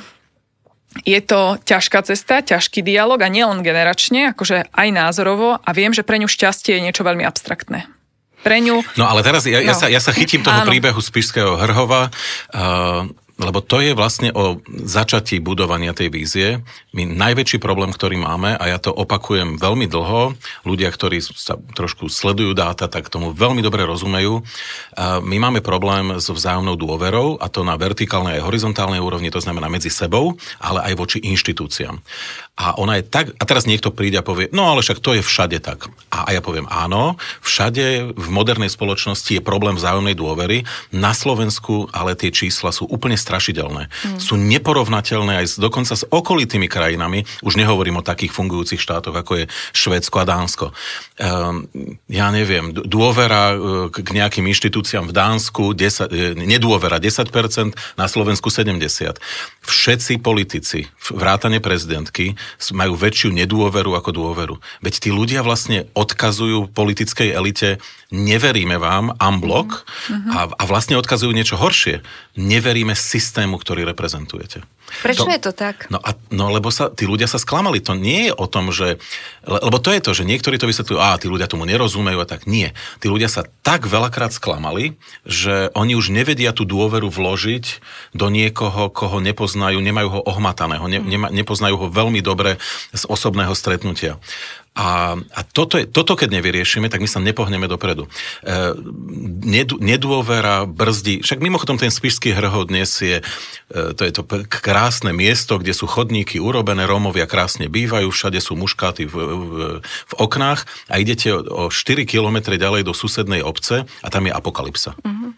Speaker 2: je to ťažká cesta, ťažký dialog a nielen generačne, akože aj názorovo a viem, že pre ňu šťastie je niečo veľmi abstraktné pre ňu.
Speaker 3: No ale teraz ja, no. ja, sa, ja sa chytím toho Áno. príbehu z Pišského Hrhova. Uh, lebo to je vlastne o začatí budovania tej vízie. My najväčší problém, ktorý máme, a ja to opakujem veľmi dlho, ľudia, ktorí sa trošku sledujú dáta, tak tomu veľmi dobre rozumejú. My máme problém so vzájomnou dôverou, a to na vertikálnej aj horizontálnej úrovni, to znamená medzi sebou, ale aj voči inštitúciám. A ona je tak, a teraz niekto príde a povie, no ale však to je všade tak. A, a ja poviem, áno, všade v modernej spoločnosti je problém vzájomnej dôvery. Na Slovensku ale tie čísla sú úplne strašidelné. Mm. Sú neporovnateľné aj s, dokonca s okolitými krajinami. Už nehovorím o takých fungujúcich štátoch, ako je Švédsko a Dánsko. Um, ja neviem, dôvera e, k nejakým inštitúciám v Dánsku, 10, e, nedôvera 10%, na Slovensku 70%. Všetci politici, vrátane prezidentky, majú väčšiu nedôveru ako dôveru. Veď tí ľudia vlastne odkazujú politickej elite, neveríme vám, unblock, mm-hmm. a, a vlastne odkazujú niečo horšie. Neveríme systému, ktorý reprezentujete.
Speaker 1: Prečo to, je to tak?
Speaker 3: No, a, no lebo sa, tí ľudia sa sklamali. To nie je o tom, že... Lebo to je to, že niektorí to vysvetľujú, a tí ľudia tomu nerozumejú a tak. Nie. Tí ľudia sa tak veľakrát sklamali, že oni už nevedia tú dôveru vložiť do niekoho, koho nepoznajú, nemajú ho ohmataného, ne, nema, nepoznajú ho veľmi dobre z osobného stretnutia. A, a toto, je, toto, keď nevyriešime, tak my sa nepohneme dopredu. E, nedôvera brzdí. Však mimochodom ten spišský hrhod dnes je, e, to je to krásne miesto, kde sú chodníky urobené, Rómovia krásne bývajú, všade sú muškáty v, v, v oknách a idete o, o 4 kilometre ďalej do susednej obce a tam je apokalypsa. Mm-hmm.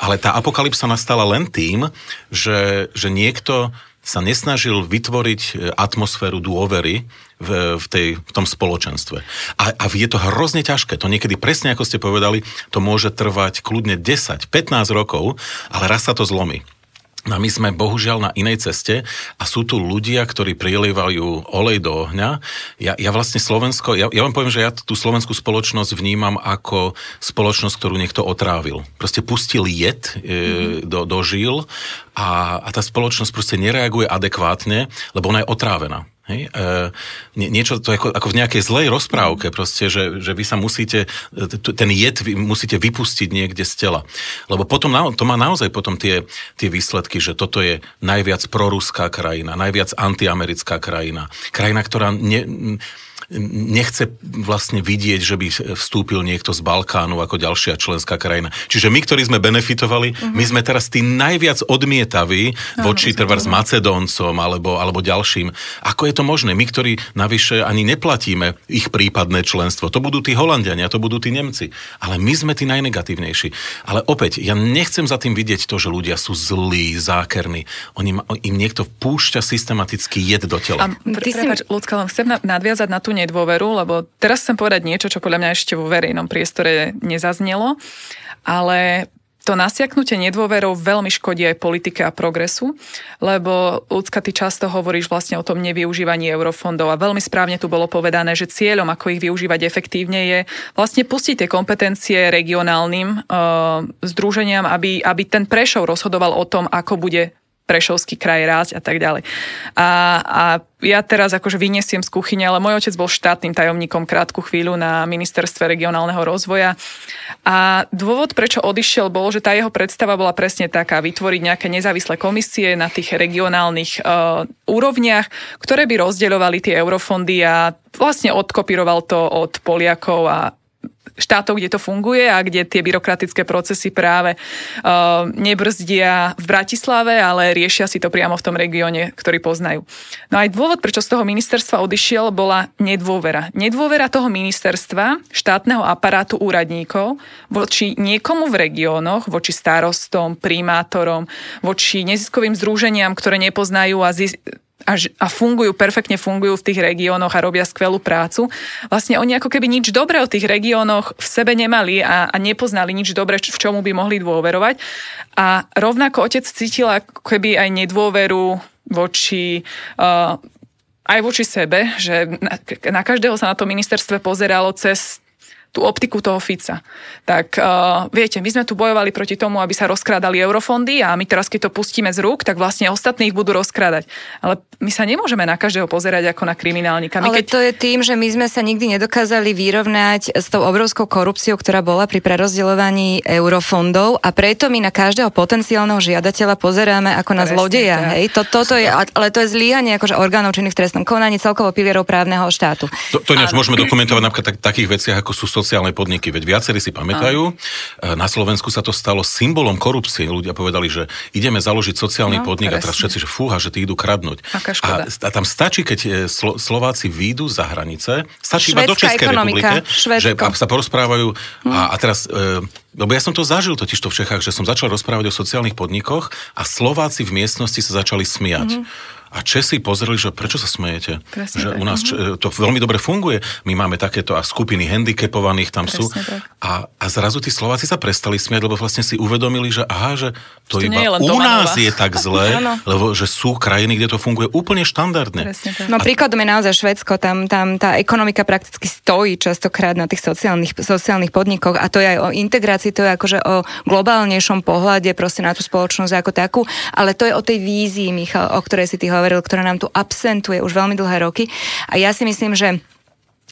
Speaker 3: Ale tá apokalypsa nastala len tým, že, že niekto sa nesnažil vytvoriť e, atmosféru dôvery v, v, tej, v tom spoločenstve. A, a je to hrozne ťažké. To niekedy presne, ako ste povedali, to môže trvať kľudne 10, 15 rokov, ale raz sa to zlomí. No my sme bohužiaľ na inej ceste a sú tu ľudia, ktorí prilievajú olej do ohňa. Ja, ja vlastne Slovensko, ja, ja vám poviem, že ja tú slovenskú spoločnosť vnímam ako spoločnosť, ktorú niekto otrávil. Proste pustil jed e, do, do žil a, a tá spoločnosť proste nereaguje adekvátne, lebo ona je otrávená. Hej? E, nie, niečo to ako, ako v nejakej zlej rozprávke, proste, že, že vy sa musíte, ten jed vy musíte vypustiť niekde z tela. Lebo potom to má naozaj potom tie, tie výsledky, že toto je najviac proruská krajina, najviac antiamerická krajina. Krajina, ktorá ne, nechce vlastne vidieť, že by vstúpil niekto z Balkánu ako ďalšia členská krajina. Čiže my, ktorí sme benefitovali, uh-huh. my sme teraz tí najviac odmietaví uh-huh. voči trvár s Macedóncom alebo, alebo ďalším. Ako je to možné? My, ktorí navyše ani neplatíme ich prípadné členstvo. To budú tí Holandiania, to budú tí Nemci. Ale my sme tí najnegatívnejší. Ale opäť, ja nechcem za tým vidieť to, že ľudia sú zlí, zákerní. Oni, im niekto púšťa systematicky jed do tela. A,
Speaker 2: ty si... Ľudská, len chcem nadviazať na tú nedôveru, lebo teraz chcem povedať niečo, čo podľa mňa ešte vo verejnom priestore nezaznelo, ale to nasiaknutie nedôverou veľmi škodí aj politike a progresu, lebo ľudská, ty často hovoríš vlastne o tom nevyužívaní eurofondov a veľmi správne tu bolo povedané, že cieľom, ako ich využívať efektívne, je vlastne pustiť tie kompetencie regionálnym uh, združeniam, aby, aby ten Prešov rozhodoval o tom, ako bude Prešovský kraj rásť a tak ďalej. A, a ja teraz akože vyniesiem z kuchyne, ale môj otec bol štátnym tajomníkom krátku chvíľu na ministerstve regionálneho rozvoja. A dôvod, prečo odišiel, bol, že tá jeho predstava bola presne taká, vytvoriť nejaké nezávislé komisie na tých regionálnych uh, úrovniach, ktoré by rozdeľovali tie eurofondy a vlastne odkopíroval to od Poliakov a štátov, kde to funguje a kde tie byrokratické procesy práve uh, nebrzdia v Bratislave, ale riešia si to priamo v tom regióne, ktorý poznajú. No aj dôvod, prečo z toho ministerstva odišiel, bola nedôvera. Nedôvera toho ministerstva, štátneho aparátu úradníkov voči niekomu v regiónoch, voči starostom, primátorom, voči neziskovým združeniam, ktoré nepoznajú a zis- a, a fungujú, perfektne fungujú v tých regiónoch a robia skvelú prácu. Vlastne oni ako keby nič dobré o tých regiónoch v sebe nemali a, a nepoznali nič dobré, v čomu by mohli dôverovať. A rovnako otec cítil ako keby aj nedôveru voči uh, aj voči sebe, že na, na každého sa na to ministerstve pozeralo cez tú optiku toho Fica. Tak uh, viete, my sme tu bojovali proti tomu, aby sa rozkrádali eurofondy a my teraz, keď to pustíme z rúk, tak vlastne ostatných budú rozkrádať. Ale my sa nemôžeme na každého pozerať ako na kriminálnika.
Speaker 1: My Ale keď... to je tým, že my sme sa nikdy nedokázali vyrovnať s tou obrovskou korupciou, ktorá bola pri prerozdeľovaní eurofondov a preto my na každého potenciálneho žiadateľa pozeráme ako na Presne, zlodeja. Hej? To, toto je, ale to je zlíhanie akože orgánov činných v trestnom konaní celkovo pilierov právneho štátu.
Speaker 3: To, to ináč môžeme dokumentovať napríklad tak, takých veciach, ako sú sociálne podniky. Veď viacerí si pamätajú, a. na Slovensku sa to stalo symbolom korupcie. Ľudia povedali, že ideme založiť sociálny no, podnik presne. a teraz všetci, že fúha, že tí idú kradnúť. A, a tam stačí, keď e, Slo- Slováci výjdu za hranice, stačí iba do Českej republike, že sa porozprávajú hm. a, a teraz... E, lebo ja som to zažil totiž to v Čechách, že som začal rozprávať o sociálnych podnikoch a Slováci v miestnosti sa začali smiať. Mm-hmm A Česi pozreli, že prečo sa smejete?
Speaker 2: Presne
Speaker 3: že
Speaker 2: tak.
Speaker 3: u nás uh-huh. to veľmi dobre funguje. My máme takéto a skupiny handicapovaných tam
Speaker 2: Presne
Speaker 3: sú.
Speaker 2: tak.
Speaker 3: A, a zrazu tí Slováci sa prestali smiať, lebo vlastne si uvedomili, že aha, že to,
Speaker 2: Že to
Speaker 3: iba u nás je tak zle, lebo že sú krajiny, kde to funguje úplne štandardne.
Speaker 1: No príkladom je naozaj Švedsko, tam, tam tá ekonomika prakticky stojí častokrát na tých sociálnych, sociálnych podnikoch a to je aj o integrácii, to je akože o globálnejšom pohľade proste na tú spoločnosť ako takú, ale to je o tej vízii, Michal, o ktorej si ty hovoril, ktorá nám tu absentuje už veľmi dlhé roky. A ja si myslím, že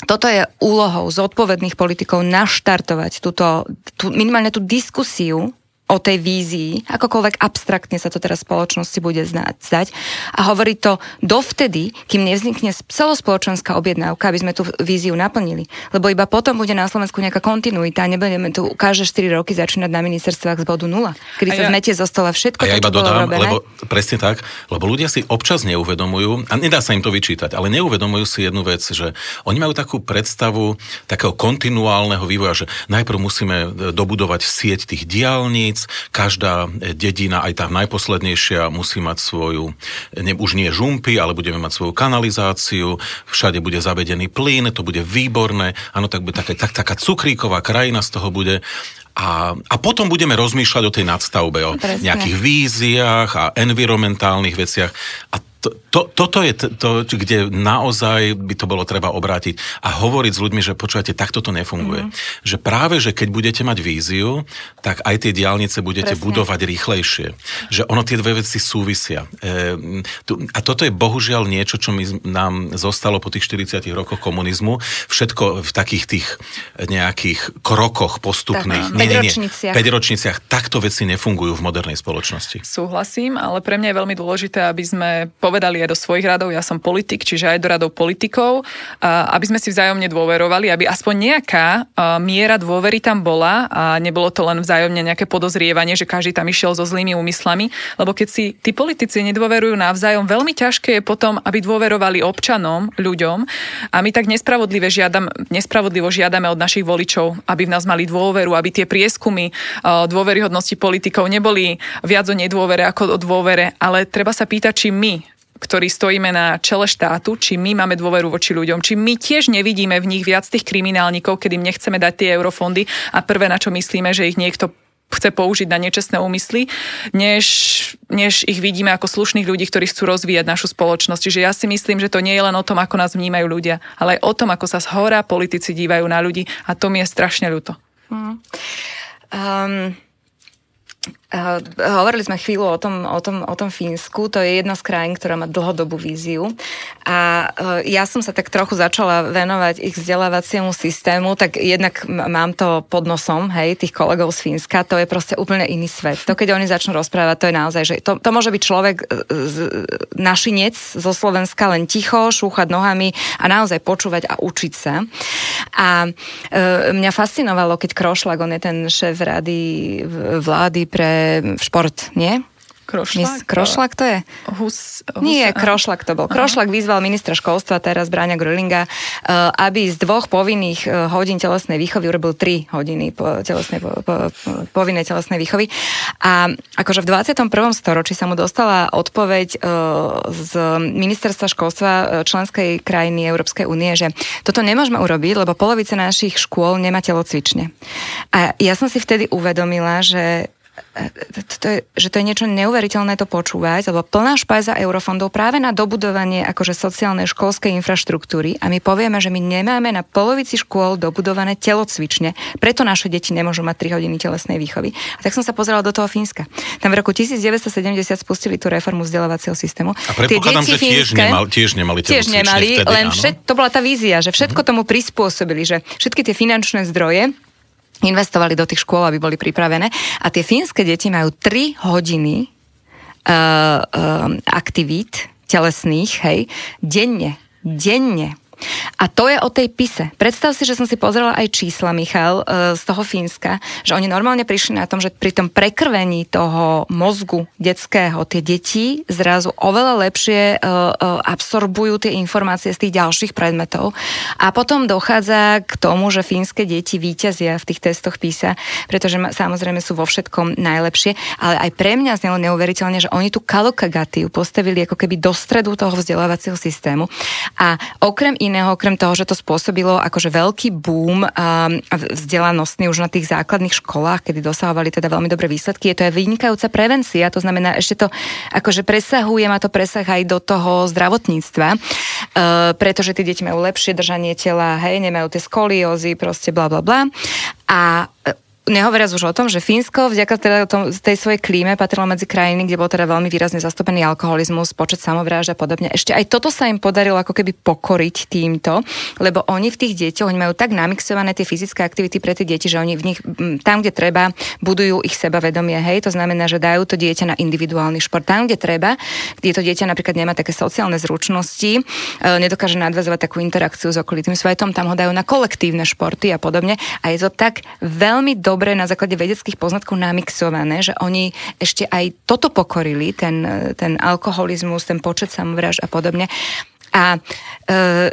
Speaker 1: toto je úlohou zodpovedných politikov naštartovať túto, tú, minimálne tú diskusiu o tej vízii, akokoľvek abstraktne sa to teraz spoločnosti bude zdať a hovoriť to dovtedy, kým nevznikne celospoločenská objednávka, aby sme tú víziu naplnili. Lebo iba potom bude na Slovensku nejaká kontinuita a nebudeme tu každé 4 roky začínať na ministerstvách z bodu nula, kedy
Speaker 2: A
Speaker 1: sa
Speaker 2: ja-
Speaker 1: zmetie zo stola všetko,
Speaker 3: A ja
Speaker 1: to,
Speaker 3: iba dodám,
Speaker 1: robené.
Speaker 3: lebo presne tak, lebo ľudia si občas neuvedomujú, a nedá sa im to vyčítať, ale neuvedomujú si jednu vec, že oni majú takú predstavu takého kontinuálneho vývoja, že najprv musíme e, dobudovať sieť tých diálnic, každá e, dedina, aj tá najposlednejšia, musí mať svoju, ne, už nie žumpy, ale budeme mať svoju kanalizáciu, všade bude zavedený plyn, to bude výborné, áno, tak také, tak, taká cukríková krajina z toho bude. A, a potom budeme rozmýšľať o tej nadstavbe, o
Speaker 1: Presne.
Speaker 3: nejakých víziách a environmentálnych veciach. A to, to, toto je to, kde naozaj by to bolo treba obrátiť a hovoriť s ľuďmi, že počúvate, takto to nefunguje. Mm-hmm. Že práve, že keď budete mať víziu, tak aj tie diálnice budete
Speaker 1: Presne.
Speaker 3: budovať rýchlejšie. Že ono tie dve veci súvisia. E, tu, a toto je bohužiaľ niečo, čo mi, nám zostalo po tých 40 rokoch komunizmu. Všetko v takých tých nejakých krokoch postupných.
Speaker 1: Tak, päťročniciach.
Speaker 3: Päťročniciach. Takto veci nefungujú v modernej spoločnosti.
Speaker 2: Súhlasím, ale pre mňa je veľmi dôležité, aby sme povedali do svojich radov, ja som politik, čiže aj do radov politikov, aby sme si vzájomne dôverovali, aby aspoň nejaká miera dôvery tam bola a nebolo to len vzájomne nejaké podozrievanie, že každý tam išiel so zlými úmyslami, lebo keď si tí politici nedôverujú navzájom, veľmi ťažké je potom, aby dôverovali občanom, ľuďom. A my tak nespravodlivo, žiadam, nespravodlivo žiadame od našich voličov, aby v nás mali dôveru, aby tie prieskumy dôveryhodnosti politikov neboli viac o nedôvere ako o dôvere, ale treba sa pýtať, či my ktorí stojíme na čele štátu, či my máme dôveru voči ľuďom, či my tiež nevidíme v nich viac tých kriminálnikov, kedy im nechceme dať tie eurofondy a prvé, na čo myslíme, že ich niekto chce použiť na nečestné úmysly, než, než ich vidíme ako slušných ľudí, ktorí chcú rozvíjať našu spoločnosť. Čiže ja si myslím, že to nie je len o tom, ako nás vnímajú ľudia, ale aj o tom, ako sa zhora politici dívajú na ľudí a to mi je strašne ľúto.
Speaker 1: Um, Uh, hovorili sme chvíľu o tom, o, tom, o tom Fínsku, to je jedna z krajín, ktorá má dlhodobú víziu a uh, ja som sa tak trochu začala venovať ich vzdelávaciemu systému, tak jednak mám to pod nosom, hej, tých kolegov z Fínska, to je proste úplne iný svet. To, keď oni začnú rozprávať, to je naozaj, že to, to môže byť človek uh, z, našinec zo Slovenska len ticho, šúchať nohami a naozaj počúvať a učiť sa. A uh, mňa fascinovalo, keď Krošlak, on je ten šéf rady vlády pre šport, nie?
Speaker 2: Krošlak?
Speaker 1: Mis, Krošlak to je?
Speaker 2: Hus, hus,
Speaker 1: Nie, Krošlak to bol. Krošlak vyzval ministra školstva, teraz Bráňa Grölinga, eh, aby z dvoch povinných eh, hodín telesnej výchovy urobil tri hodiny po telesnej, po, po, po, povinnej telesnej výchovy. A akože v 21. storočí sa mu dostala odpoveď eh, z ministerstva školstva členskej krajiny Európskej únie, že toto nemôžeme urobiť, lebo polovica našich škôl nemá telocvične. A ja som si vtedy uvedomila, že to, je, že to je niečo neuveriteľné to počúvať, lebo plná špajza eurofondov práve na dobudovanie akože sociálnej školskej infraštruktúry a my povieme, že my nemáme na polovici škôl dobudované telocvične, preto naše deti nemôžu mať 3 hodiny telesnej výchovy. A tak som sa pozerala do toho Fínska. Tam v roku 1970 spustili tú reformu vzdelávacieho systému.
Speaker 3: A predpokladám, že tiež, nemal, tiež nemali
Speaker 1: Tiež nemali,
Speaker 3: vtedy,
Speaker 1: len
Speaker 3: áno?
Speaker 1: všet, to bola tá vízia, že všetko tomu prispôsobili, že všetky tie finančné zdroje investovali do tých škôl, aby boli pripravené. A tie fínske deti majú 3 hodiny uh, uh, aktivít telesných, hej, denne. Denne. A to je o tej pise. Predstav si, že som si pozrela aj čísla, Michal, e, z toho Fínska, že oni normálne prišli na tom, že pri tom prekrvení toho mozgu detského tie deti zrazu oveľa lepšie e, e, absorbujú tie informácie z tých ďalších predmetov. A potom dochádza k tomu, že fínske deti víťazia v tých testoch PISA, pretože samozrejme sú vo všetkom najlepšie, ale aj pre mňa znelo neuveriteľne, že oni tú kalokagatiu postavili ako keby do stredu toho vzdelávacieho systému. A okrem iného, okrem toho, že to spôsobilo akože veľký boom vzdelanostný už na tých základných školách, kedy dosahovali teda veľmi dobré výsledky, je to aj vynikajúca prevencia, to znamená, ešte to akože presahuje, má to presah aj do toho zdravotníctva, e, pretože tí deti majú lepšie držanie tela, hej, nemajú tie skoliózy, proste bla bla bla. A e, Nehovoriac už o tom, že Fínsko vďaka teda tom, tej svojej klíme patrilo medzi krajiny, kde bol teda veľmi výrazne zastúpený alkoholizmus, počet samovrážd a podobne. Ešte aj toto sa im podarilo ako keby pokoriť týmto, lebo oni v tých deťoch, oni majú tak namixované tie fyzické aktivity pre tie deti, že oni v nich tam, kde treba, budujú ich sebavedomie. Hej, to znamená, že dajú to dieťa na individuálny šport. Tam, kde treba, kde to dieťa napríklad nemá také sociálne zručnosti, e, nedokáže nadväzovať takú interakciu s okolitým svetom, tam ho dajú na kolektívne športy a podobne. A je to tak veľmi dobré dobre na základe vedeckých poznatkov namixované, že oni ešte aj toto pokorili, ten, ten alkoholizmus, ten počet samovraž a podobne. A e,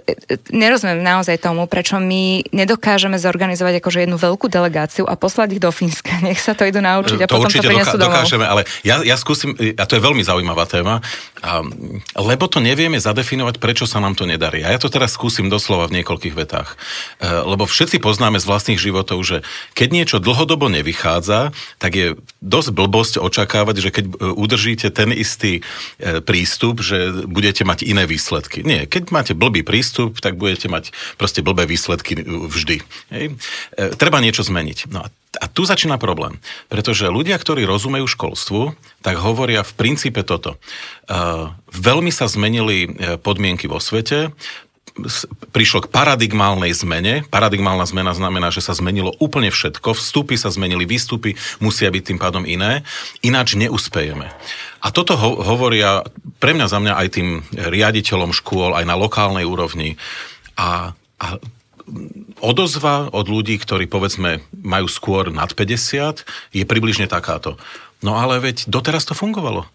Speaker 1: nerozumiem naozaj tomu, prečo my nedokážeme zorganizovať akože jednu veľkú delegáciu a poslať ich do Fínska. Nech sa to idú naučiť a to potom to doká- domov.
Speaker 3: dokážeme, ale ja, ja skúsim, a to je veľmi zaujímavá téma, a, lebo to nevieme zadefinovať, prečo sa nám to nedarí. A ja to teraz skúsim doslova v niekoľkých vetách. E, lebo všetci poznáme z vlastných životov, že keď niečo dlhodobo nevychádza, tak je dosť blbosť očakávať, že keď e, udržíte ten istý e, prístup, že budete mať iné výsledky. Nie, keď máte blbý prístup, tak budete mať proste blbé výsledky vždy. Hej. E, treba niečo zmeniť. No a a tu začína problém, pretože ľudia, ktorí rozumejú školstvu, tak hovoria v princípe toto. Uh, veľmi sa zmenili e, podmienky vo svete, prišlo k paradigmálnej zmene. Paradigmálna zmena znamená, že sa zmenilo úplne všetko. Vstupy sa zmenili, výstupy musia byť tým pádom iné. Ináč neuspejeme. A toto ho- hovoria pre mňa za mňa aj tým riaditeľom škôl, aj na lokálnej úrovni. A, a odozva od ľudí, ktorí povedzme majú skôr nad 50, je približne takáto. No ale veď doteraz to fungovalo.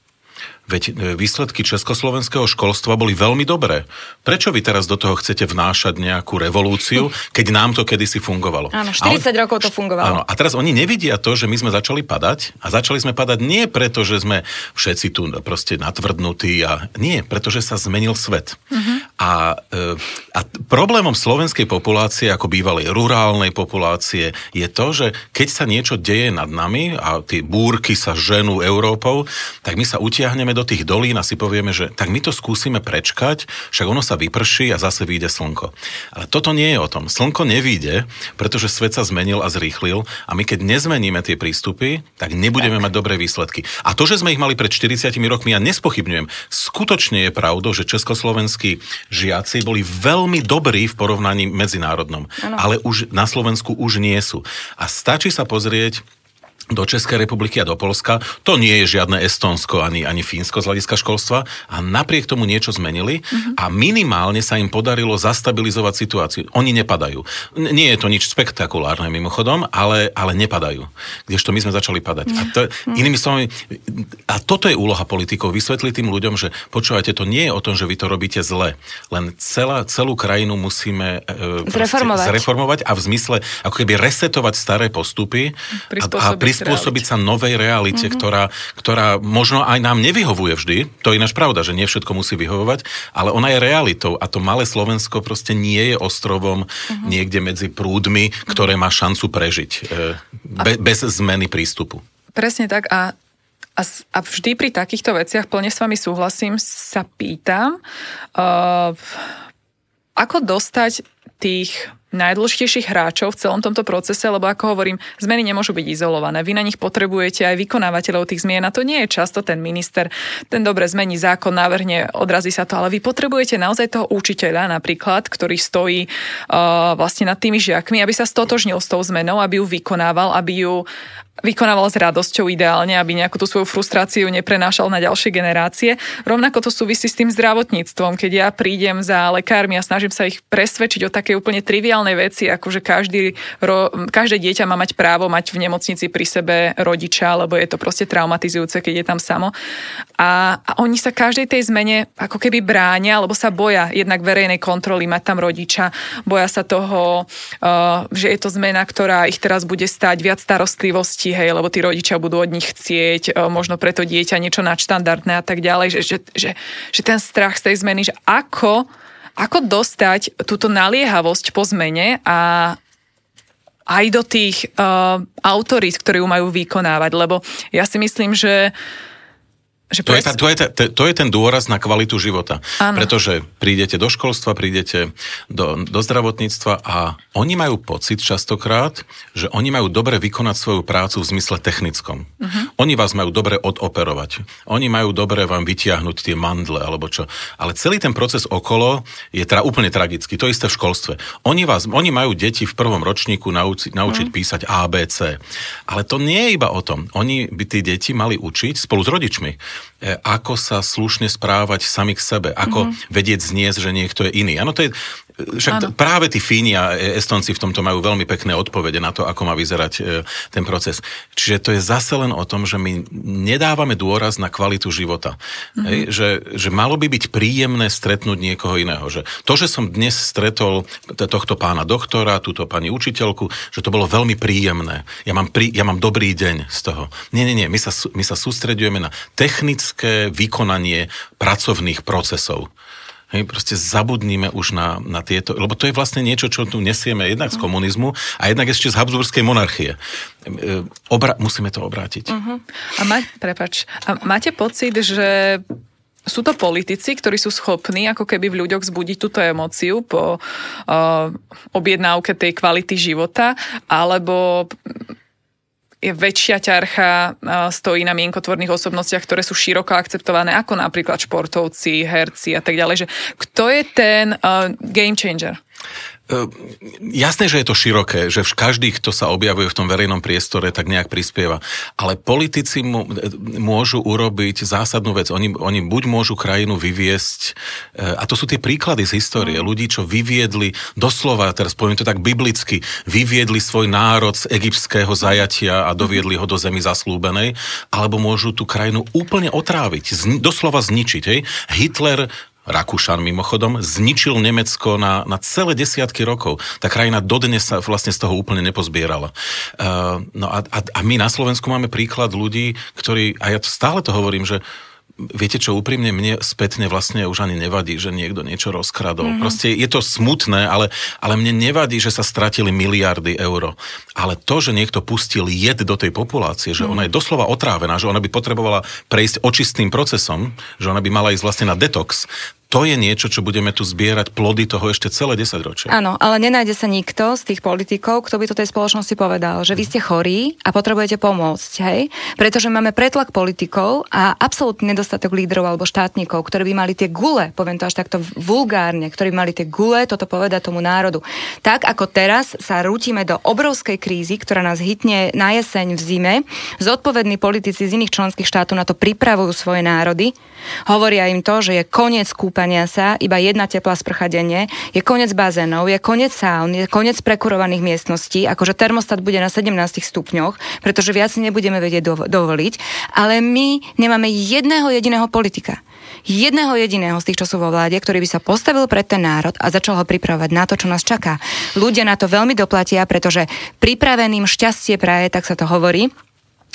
Speaker 3: Veď e, výsledky československého školstva boli veľmi dobré. Prečo vy teraz do toho chcete vnášať nejakú revolúciu, keď nám to kedysi fungovalo?
Speaker 1: Áno, 40 on, rokov to fungovalo.
Speaker 3: Áno, a teraz oni nevidia to, že my sme začali padať a začali sme padať nie preto, že sme všetci tu proste natvrdnutí a nie, pretože sa zmenil svet. Uh-huh. A, e, a problémom slovenskej populácie, ako bývalej rurálnej populácie, je to, že keď sa niečo deje nad nami a tie búrky sa ženú Európou, tak my sa utiahneme do do tých dolín a si povieme, že tak my to skúsime prečkať, však ono sa vyprší a zase vyjde slnko. Ale toto nie je o tom. Slnko nevíde, pretože svet sa zmenil a zrýchlil a my keď nezmeníme tie prístupy, tak nebudeme tak. mať dobré výsledky. A to, že sme ich mali pred 40 rokmi, ja nespochybňujem. Skutočne je pravdou, že československí žiaci boli veľmi dobrí v porovnaní medzinárodnom. Ano. Ale už na Slovensku už nie sú. A stačí sa pozrieť do Českej republiky a do Polska. To nie je žiadne Estonsko ani, ani Fínsko z hľadiska školstva a napriek tomu niečo zmenili uh-huh. a minimálne sa im podarilo zastabilizovať situáciu. Oni nepadajú. N- nie je to nič spektakulárne mimochodom, ale, ale nepadajú. Kdežto my sme začali padať. A to, uh-huh. inými slovami, a toto je úloha politikov, vysvetliť tým ľuďom, že počúvajte, to nie je o tom, že vy to robíte zle, len celá, celú krajinu musíme e,
Speaker 1: zreformovať.
Speaker 3: zreformovať a v zmysle ako keby resetovať staré postupy a, a prispôsobiť sa novej realite, mm-hmm. ktorá, ktorá možno aj nám nevyhovuje vždy. To je ináč pravda, že nie všetko musí vyhovovať, ale ona je realitou a to malé Slovensko proste nie je ostrovom mm-hmm. niekde medzi prúdmi, ktoré má šancu prežiť e, be, bez zmeny prístupu.
Speaker 2: Presne tak a a, a vždy pri takýchto veciach plne s vami súhlasím, sa pýtam, uh, ako dostať tých najdôležitejších hráčov v celom tomto procese, lebo ako hovorím, zmeny nemôžu byť izolované. Vy na nich potrebujete aj vykonávateľov tých zmien a to nie je často ten minister, ten dobre zmení zákon, navrhne, odrazí sa to, ale vy potrebujete naozaj toho učiteľa napríklad, ktorý stojí uh, vlastne nad tými žiakmi, aby sa stotožnil s tou zmenou, aby ju vykonával, aby ju vykonával s radosťou ideálne, aby nejakú tú svoju frustráciu neprenášal na ďalšie generácie. Rovnako to súvisí s tým zdravotníctvom. Keď ja prídem za lekármi a snažím sa ich presvedčiť o také úplne triviálnej veci, ako že každý, ro, každé dieťa má mať právo mať v nemocnici pri sebe rodiča, lebo je to proste traumatizujúce, keď je tam samo. A, a oni sa každej tej zmene ako keby bránia, alebo sa boja jednak verejnej kontroly mať tam rodiča, boja sa toho, uh, že je to zmena, ktorá ich teraz bude stať viac starostlivosti hej, lebo tí rodičia budú od nich chcieť, e, možno preto dieťa niečo nadštandardné a tak ďalej, že, že, že, že ten strach z tej zmeny, že ako, ako dostať túto naliehavosť po zmene a aj do tých uh, autorít, ktorí ju majú vykonávať, lebo ja si myslím, že uh,
Speaker 3: že to, je ta, to, je ta, to je ten dôraz na kvalitu života. Ano. Pretože prídete do školstva, prídete do, do zdravotníctva a oni majú pocit častokrát, že oni majú dobre vykonať svoju prácu v zmysle technickom. Uh-huh. Oni vás majú dobre odoperovať. Oni majú dobre vám vytiahnuť tie mandle alebo čo. Ale celý ten proces okolo je tra, úplne tragický. To isté v školstve. Oni, vás, oni majú deti v prvom ročníku nauči, naučiť uh-huh. písať ABC. Ale to nie je iba o tom. Oni by tí deti mali učiť spolu s rodičmi ako sa slušne správať sami k sebe, ako mm-hmm. vedieť zniesť, že niekto je iný. Áno, to je však ano. práve tí Fíni a Estonci v tomto majú veľmi pekné odpovede na to, ako má vyzerať e, ten proces. Čiže to je zase len o tom, že my nedávame dôraz na kvalitu života. Mm-hmm. Hej, že, že malo by byť príjemné stretnúť niekoho iného. Že to, že som dnes stretol tohto pána doktora, túto pani učiteľku, že to bolo veľmi príjemné. Ja mám, prí, ja mám dobrý deň z toho. Nie, nie, nie. My sa, my sa sústredujeme na technické vykonanie pracovných procesov. Hej, proste zabudníme už na, na tieto, lebo to je vlastne niečo, čo tu nesieme jednak z komunizmu a jednak ešte z Habsburskej monarchie. E, obra- musíme to obrátiť. Uh-huh.
Speaker 2: A, ma- prepač, a máte pocit, že sú to politici, ktorí sú schopní ako keby v ľuďoch zbudiť túto emóciu po uh, objednávke tej kvality života, alebo je väčšia ťarcha stojí na mienkotvorných osobnostiach, ktoré sú široko akceptované, ako napríklad športovci, herci a tak ďalej. Že kto je ten uh, game changer?
Speaker 3: Ehm, jasné, že je to široké, že každý, kto sa objavuje v tom verejnom priestore, tak nejak prispieva. Ale politici môžu urobiť zásadnú vec. Oni, oni buď môžu krajinu vyviesť, e, a to sú tie príklady z histórie, mm. ľudí, čo vyviedli, doslova, teraz poviem to tak biblicky, vyviedli svoj národ z egyptského zajatia a doviedli ho do zemi zaslúbenej, alebo môžu tú krajinu úplne otráviť, doslova zničiť. Hej? Hitler Rakúšan mimochodom, zničil Nemecko na, na celé desiatky rokov. Tá krajina dodnes sa vlastne z toho úplne nepozbierala. Uh, no a, a, a my na Slovensku máme príklad ľudí, ktorí, a ja stále to hovorím, že viete čo, úprimne mne spätne vlastne už ani nevadí, že niekto niečo rozkradol. Mm-hmm. Proste je to smutné, ale, ale mne nevadí, že sa stratili miliardy eur. Ale to, že niekto pustil jed do tej populácie, že mm-hmm. ona je doslova otrávená, že ona by potrebovala prejsť očistným procesom, že ona by mala ísť vlastne na detox, to je niečo, čo budeme tu zbierať plody toho ešte celé 10 ročia.
Speaker 1: Áno, ale nenájde sa nikto z tých politikov, kto by to tej spoločnosti povedal, že vy ste chorí a potrebujete pomôcť, hej? Pretože máme pretlak politikov a absolútny nedostatok lídrov alebo štátnikov, ktorí by mali tie gule, poviem to až takto vulgárne, ktorí by mali tie gule toto povedať tomu národu. Tak ako teraz sa rútime do obrovskej krízy, ktorá nás hitne na jeseň v zime, zodpovední politici z iných členských štátov na to pripravujú svoje národy, hovoria im to, že je koniec kúpa kúpania sa, iba jedna teplá sprcha denne, je koniec bazénov, je koniec saun, je koniec prekurovaných miestností, akože termostat bude na 17 stupňoch, pretože viac nebudeme vedieť dovoliť, ale my nemáme jedného jediného politika jedného jediného z tých, čo sú vo vláde, ktorý by sa postavil pred ten národ a začal ho pripravovať na to, čo nás čaká. Ľudia na to veľmi doplatia, pretože pripraveným šťastie praje, tak sa to hovorí,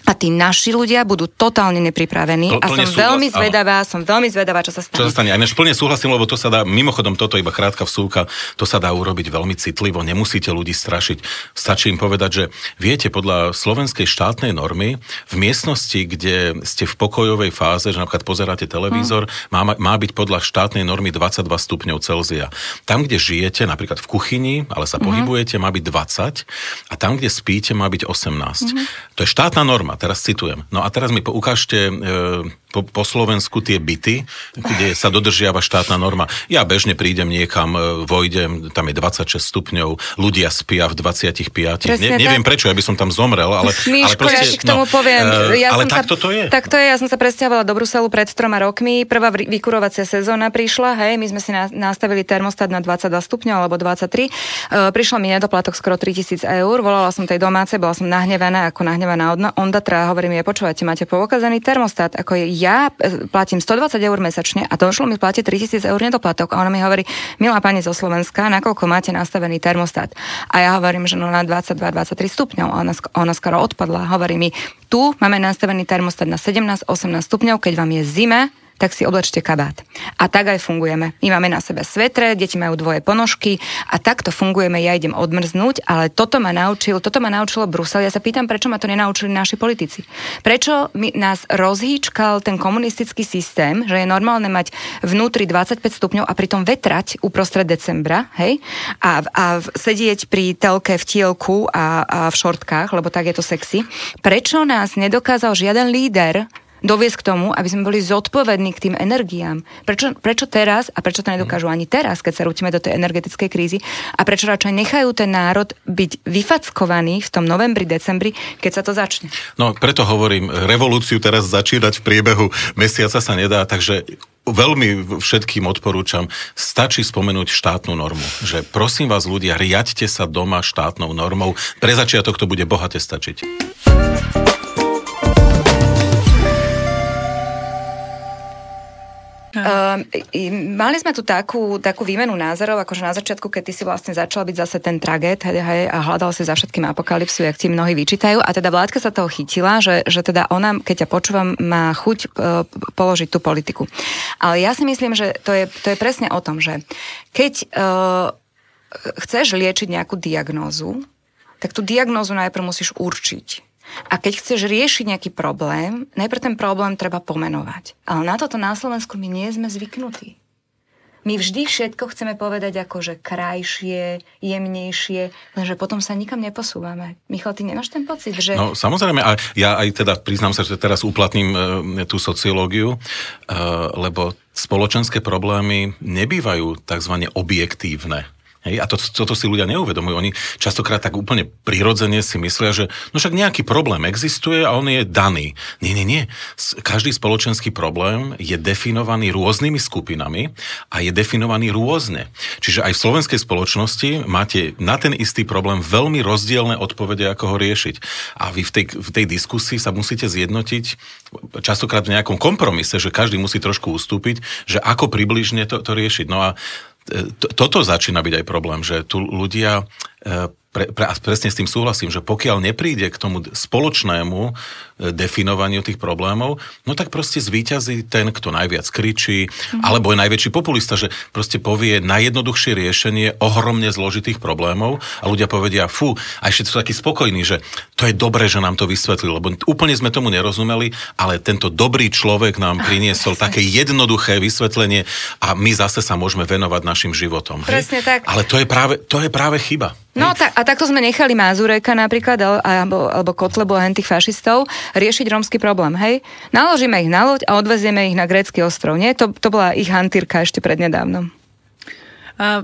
Speaker 1: a tí naši ľudia budú totálne nepripravení to, a som nesúhlas, veľmi zvedavá, áno. som veľmi zvedavá, čo sa stane.
Speaker 3: Čo sa stane? A než plne súhlasím, lebo to sa dá, mimochodom toto iba krátka vsúka, to sa dá urobiť veľmi citlivo, nemusíte ľudí strašiť. Stačí im povedať, že viete, podľa slovenskej štátnej normy v miestnosti, kde ste v pokojovej fáze, že napríklad pozeráte televízor, hmm. má, má byť podľa štátnej normy 22 stupňov Celzia. Tam, kde žijete, napríklad v kuchyni, ale sa hmm. pohybujete, má byť 20 a tam, kde spíte, má byť 18. Hmm. To je štátna norma teraz citujem. No a teraz mi ukážte e, po, po Slovensku tie byty, kde sa dodržiava štátna norma. Ja bežne prídem niekam, e, vojdem, tam je 26 stupňov, ľudia spia v 25. Ne, neviem tak. prečo, ja by som tam zomrel, ale,
Speaker 1: Míško, ale proste, ja ti k tomu no, poviem.
Speaker 3: Ja ale tak to je.
Speaker 1: Tak to je, ja som sa presťahovala do Bruselu pred troma rokmi, prvá vykurovacia sezóna prišla, hej, my sme si nastavili termostat na 22 stupňov alebo 23. Uh, prišlo mi nedoplatok skoro 3000 eur, volala som tej domácej, bola som nahnevaná ako nahnevaná od Ondatra a hovorím jej, počúvate, máte poukazaný termostat, ako je, ja e, platím 120 eur mesačne a došlo mi platiť 3000 eur nedoplatok. A ona mi hovorí, milá pani zo Slovenska, nakoľko máte nastavený termostat? A ja hovorím, že no na 22-23 stupňov. A ona, ona skoro odpadla. Hovorí mi, tu máme nastavený termostat na 17-18 stupňov, keď vám je zima, tak si oblečte kabát. A tak aj fungujeme. My máme na sebe svetre, deti majú dvoje ponožky a takto fungujeme. Ja idem odmrznúť, ale toto ma naučil, toto ma naučilo Brusel. Ja sa pýtam, prečo ma to nenaučili naši politici. Prečo mi, nás rozhýčkal ten komunistický systém, že je normálne mať vnútri 25 stupňov a pritom vetrať uprostred decembra, hej? A, a sedieť pri telke v tielku a, a v šortkách, lebo tak je to sexy. Prečo nás nedokázal žiaden líder doviesť k tomu, aby sme boli zodpovední k tým energiám. Prečo, prečo teraz a prečo to nedokážu ani teraz, keď sa rútime do tej energetickej krízy a prečo radšej nechajú ten národ byť vyfackovaný v tom novembri, decembri, keď sa to začne?
Speaker 3: No, preto hovorím, revolúciu teraz začínať v priebehu mesiaca sa nedá, takže veľmi všetkým odporúčam, stačí spomenúť štátnu normu. Že prosím vás ľudia, riaďte sa doma štátnou normou. Pre začiatok to bude bohate stačiť.
Speaker 1: Uh, mali sme tu takú, takú výmenu názorov, akože na začiatku, keď ty si vlastne začal byť zase ten traget hej, hej, a hľadal si za všetkým apokalypsu, jak ti mnohí vyčítajú. A teda vládka sa toho chytila, že, že teda ona, keď ťa počúvam, má chuť uh, položiť tú politiku. Ale ja si myslím, že to je, to je presne o tom, že keď uh, chceš liečiť nejakú diagnózu, tak tú diagnózu najprv musíš určiť. A keď chceš riešiť nejaký problém, najprv ten problém treba pomenovať. Ale na toto na Slovensku my nie sme zvyknutí. My vždy všetko chceme povedať ako, že krajšie, jemnejšie, lenže potom sa nikam neposúvame. Michal, ty nemáš ten pocit, že...
Speaker 3: No samozrejme, a ja aj teda priznám sa, že teraz uplatním e, tú sociológiu, e, lebo spoločenské problémy nebývajú tzv. objektívne. Hej, a to, toto si ľudia neuvedomujú. Oni častokrát tak úplne prirodzene si myslia, že no však nejaký problém existuje a on je daný. Nie, nie, nie. Každý spoločenský problém je definovaný rôznymi skupinami a je definovaný rôzne. Čiže aj v slovenskej spoločnosti máte na ten istý problém veľmi rozdielne odpovede, ako ho riešiť. A vy v tej, v tej diskusii sa musíte zjednotiť častokrát v nejakom kompromise, že každý musí trošku ustúpiť, že ako približne to, to riešiť. No a toto začína byť aj problém, že tu ľudia e, pre, pre, a presne s tým súhlasím, že pokiaľ nepríde k tomu spoločnému e, definovaniu tých problémov, no tak proste zvíťazí ten, kto najviac kričí, mm. alebo je najväčší populista, že proste povie najjednoduchšie riešenie ohromne zložitých problémov a ľudia povedia, fú, a ešte sú takí spokojní, že to je dobré, že nám to vysvetlil, lebo úplne sme tomu nerozumeli, ale tento dobrý človek nám priniesol také jednoduché vysvetlenie a my zase sa môžeme venovať našim životom.
Speaker 1: Presne hej? tak.
Speaker 3: Ale to je práve, to je práve chyba.
Speaker 1: No tak, a takto sme nechali Mazureka napríklad, alebo, alebo Kotlebu a tých fašistov riešiť rómsky problém, hej? Naložíme ich na loď a odvezieme ich na grécky ostrov, nie? To, to bola ich hantírka ešte prednedávnom.
Speaker 2: A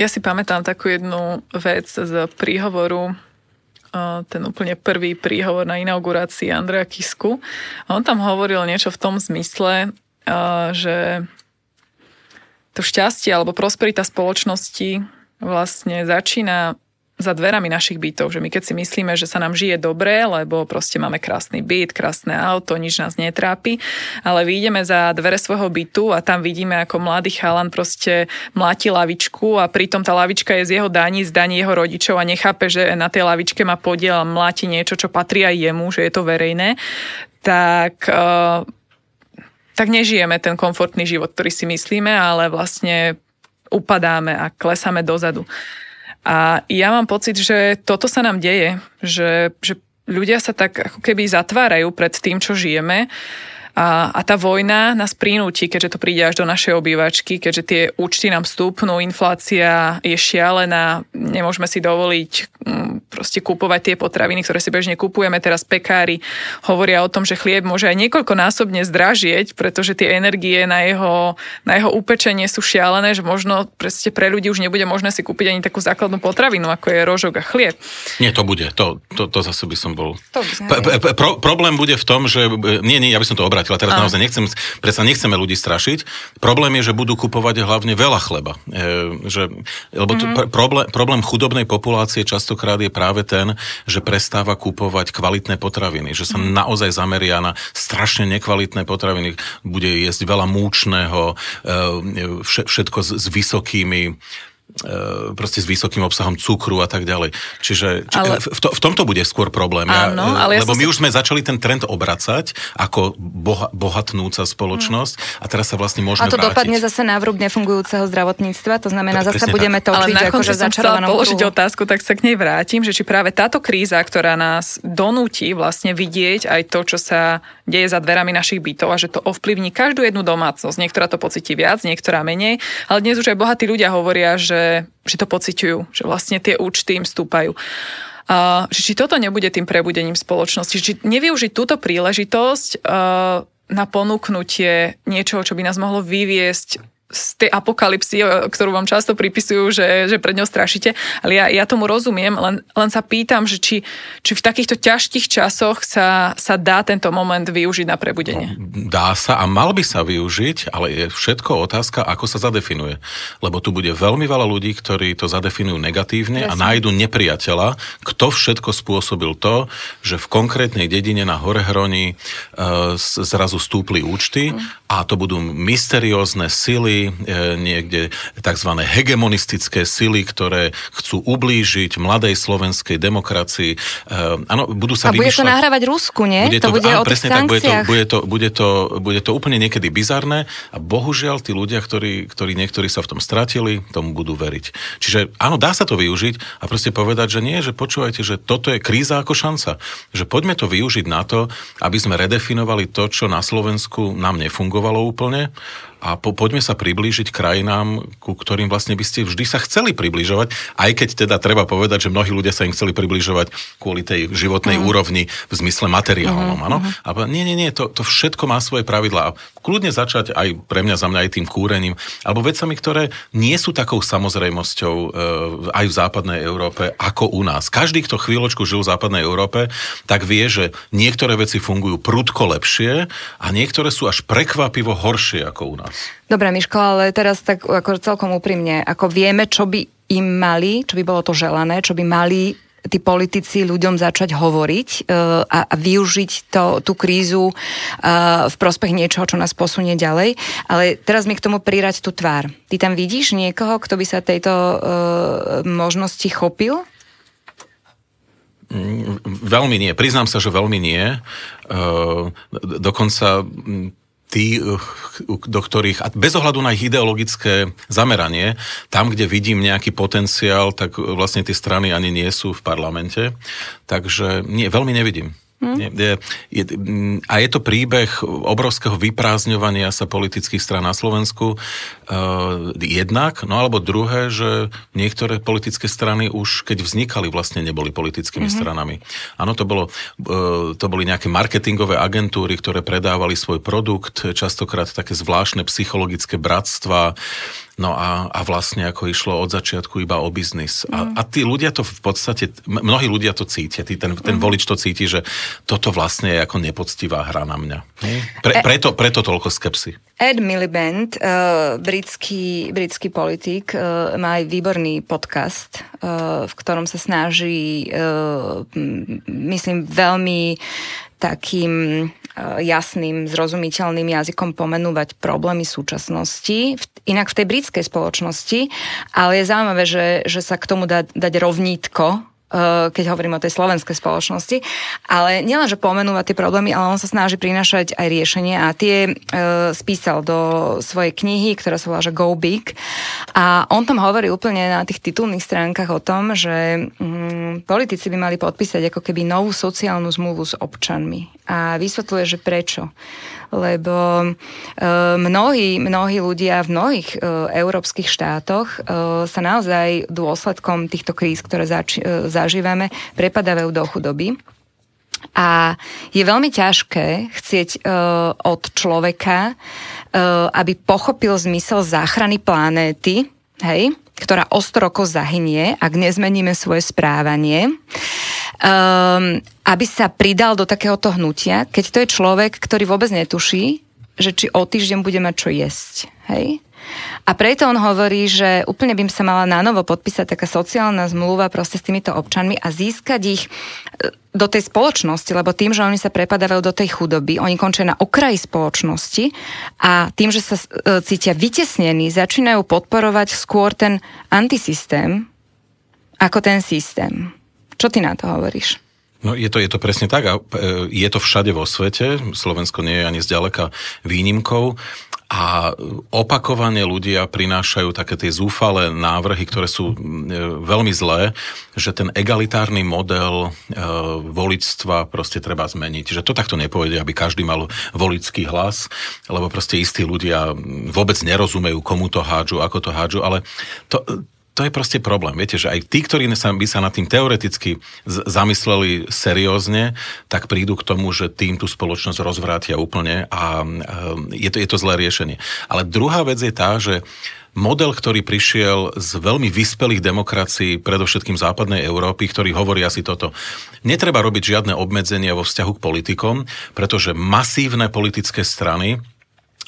Speaker 2: ja si pamätám takú jednu vec z príhovoru ten úplne prvý príhovor na inaugurácii Andreja Kisku. On tam hovoril niečo v tom zmysle, že to šťastie alebo prosperita spoločnosti vlastne začína za dverami našich bytov, že my keď si myslíme, že sa nám žije dobre, lebo proste máme krásny byt, krásne auto, nič nás netrápi, ale vyjdeme za dvere svojho bytu a tam vidíme, ako mladý chalan proste mláti lavičku a pritom tá lavička je z jeho daní, z daní jeho rodičov a nechápe, že na tej lavičke má podiel a mláti niečo, čo patrí aj jemu, že je to verejné, tak uh, tak nežijeme ten komfortný život, ktorý si myslíme, ale vlastne upadáme a klesáme dozadu. A ja mám pocit, že toto sa nám deje, že, že ľudia sa tak ako keby zatvárajú pred tým, čo žijeme A, a tá vojna nás prinúti, keďže to príde až do našej obývačky, keďže tie účty nám stúpnú, inflácia je šialená, nemôžeme si dovoliť mm, proste kúpovať tie potraviny, ktoré si bežne kupujeme. Teraz pekári hovoria o tom, že chlieb môže aj niekoľkonásobne zdražieť, pretože tie energie na jeho, na jeho upečenie sú šialené, že možno pre ľudí už nebude možné si kúpiť ani takú základnú potravinu, ako je rožok a chlieb.
Speaker 3: Nie, to bude. To, to, to zase by som bol... To by pro, problém bude v tom, že... Nie, nie, ja by som to obratil. Teraz naozaj nechcem, predsa nechceme ľudí strašiť. Problém je, že budú kupovať hlavne veľa chleba. E, že, lebo mm-hmm. problém, problém chudobnej populácie častokrát je práve ten, že prestáva kupovať kvalitné potraviny. Že sa mm-hmm. naozaj zameria na strašne nekvalitné potraviny. Bude jesť veľa múčného, e, všetko s, s vysokými E, proste s vysokým obsahom cukru a tak ďalej. Čiže či, ale... v, to, v tomto bude skôr problém. Áno, ja, ale lebo ja my sa... už sme začali ten trend obracať ako boha, bohatnúca spoločnosť hmm. a teraz sa vlastne môžeme
Speaker 1: A to
Speaker 3: vrátiť.
Speaker 1: dopadne zase na vrúb nefungujúceho zdravotníctva, to znamená, zase budeme to učiť ako že začarovanom
Speaker 2: položiť kruhu. otázku, tak sa k nej vrátim, že či práve táto kríza, ktorá nás donúti vlastne vidieť aj to, čo sa deje za dverami našich bytov a že to ovplyvní každú jednu domácnosť. Niektorá to pocíti viac, niektorá menej, ale dnes už aj bohatí ľudia hovoria, že, že to pociťujú, že vlastne tie účty im stúpajú. Uh, či toto nebude tým prebudením spoločnosti, či nevyužiť túto príležitosť uh, na ponúknutie niečoho, čo by nás mohlo vyviesť z tej apokalipsy, ktorú vám často pripisujú, že, že pred ňou strašíte, ale ja, ja tomu rozumiem, len, len sa pýtam, že či, či v takýchto ťažkých časoch sa, sa dá tento moment využiť na prebudenie.
Speaker 3: No, dá sa a mal by sa využiť, ale je všetko otázka, ako sa zadefinuje. Lebo tu bude veľmi veľa ľudí, ktorí to zadefinujú negatívne Presne. a nájdu nepriateľa, kto všetko spôsobil to, že v konkrétnej dedine na Horehroni uh, zrazu stúpli účty mm. a to budú mysteriózne sily, E, niekde tzv. hegemonistické sily, ktoré chcú ublížiť mladej slovenskej demokracii. E, áno, budú sa
Speaker 1: A bude to nahrávať Rusku, nie?
Speaker 3: Bude to, to bude áno, o presne tak, bude to, bude, to, bude, to, bude to úplne niekedy bizarné a bohužiaľ tí ľudia, ktorí, ktorí niektorí sa v tom stratili, tomu budú veriť. Čiže áno, dá sa to využiť a proste povedať, že nie, že počúvajte, že toto je kríza ako šanca. Že poďme to využiť na to, aby sme redefinovali to, čo na Slovensku nám nefungovalo úplne a po, poďme sa priblížiť krajinám, ku ktorým vlastne by ste vždy sa chceli približovať, aj keď teda treba povedať, že mnohí ľudia sa im chceli približovať kvôli tej životnej mm. úrovni v zmysle materiálnom, mm. áno? Mm. A nie, nie, nie, to, to všetko má svoje pravidlá. Kľudne začať aj pre mňa, za mňa aj tým kúrením, alebo vecami, ktoré nie sú takou samozrejmosťou e, aj v západnej Európe, ako u nás. Každý, kto chvíľočku žil v západnej Európe, tak vie, že niektoré veci fungujú prudko lepšie a niektoré sú až prekvapivo horšie ako u nás.
Speaker 1: Dobre, Miško, ale teraz tak ako celkom úprimne, ako vieme, čo by im mali, čo by bolo to želané, čo by mali tí politici ľuďom začať hovoriť uh, a, využiť to, tú krízu uh, v prospech niečoho, čo nás posunie ďalej. Ale teraz mi k tomu prirať tú tvár. Ty tam vidíš niekoho, kto by sa tejto uh, možnosti chopil?
Speaker 3: Mm, veľmi nie. Priznám sa, že veľmi nie. Dokonca tí, eh, do ktorých, a bez ohľadu na ich ideologické zameranie, tam, kde vidím nejaký potenciál, tak vlastne tie strany ani nie sú v parlamente. Takže nie, veľmi nevidím. Hmm. Je, je, a je to príbeh obrovského vyprázdňovania sa politických strán na Slovensku. Uh, jednak, no alebo druhé, že niektoré politické strany už keď vznikali, vlastne neboli politickými hmm. stranami. Áno, to, bolo, uh, to boli nejaké marketingové agentúry, ktoré predávali svoj produkt, častokrát také zvláštne psychologické bratstva, No a, a vlastne ako išlo od začiatku iba o biznis. Mm. A, a tí ľudia to v podstate, mnohí ľudia to cítia, tí, ten, ten mm. volič to cíti, že toto vlastne je ako nepoctivá hra na mňa. Pre, e- preto, preto toľko skepsy.
Speaker 1: Ed Miliband, uh, britský, britský politik, uh, má aj výborný podcast, uh, v ktorom sa snaží, uh, myslím, veľmi takým jasným, zrozumiteľným jazykom pomenúvať problémy súčasnosti, inak v tej britskej spoločnosti, ale je zaujímavé, že, že sa k tomu dá dať rovnítko keď hovorím o tej slovenskej spoločnosti. Ale nielen, že pomenúva tie problémy, ale on sa snaží prinašať aj riešenie a tie spísal do svojej knihy, ktorá sa volá Go Big. A on tam hovorí úplne na tých titulných stránkach o tom, že mm, politici by mali podpísať ako keby novú sociálnu zmluvu s občanmi. A vysvetľuje, že prečo lebo e, mnohí, mnohí ľudia v mnohých e, európskych štátoch e, sa naozaj dôsledkom týchto kríz, ktoré zači- zažívame, prepadávajú do chudoby. A je veľmi ťažké chcieť uh, od človeka, uh, aby pochopil zmysel záchrany planéty, hej, ktorá ostroko zahynie, ak nezmeníme svoje správanie um, aby sa pridal do takéhoto hnutia, keď to je človek, ktorý vôbec netuší, že či o týždeň bude mať čo jesť. Hej? A preto on hovorí, že úplne by sa mala na novo podpísať taká sociálna zmluva proste s týmito občanmi a získať ich e, do tej spoločnosti, lebo tým, že oni sa prepadávajú do tej chudoby, oni končia na okraji spoločnosti a tým, že sa e, cítia vytesnení, začínajú podporovať skôr ten antisystém ako ten systém. Čo ty na to hovoríš?
Speaker 3: No je to, je to presne tak a e, je to všade vo svete. Slovensko nie je ani zďaleka výnimkou. A opakovane ľudia prinášajú také tie zúfale návrhy, ktoré sú e, veľmi zlé, že ten egalitárny model e, voličstva proste treba zmeniť. Že to takto nepôjde, aby každý mal volický hlas, lebo proste istí ľudia vôbec nerozumejú, komu to hádžu, ako to hádžu, ale to, to je proste problém. Viete, že aj tí, ktorí sa, by sa nad tým teoreticky z- zamysleli seriózne, tak prídu k tomu, že tým tú spoločnosť rozvrátia úplne a e, je to, je to zlé riešenie. Ale druhá vec je tá, že model, ktorý prišiel z veľmi vyspelých demokracií, predovšetkým západnej Európy, ktorý hovorí asi toto. Netreba robiť žiadne obmedzenia vo vzťahu k politikom, pretože masívne politické strany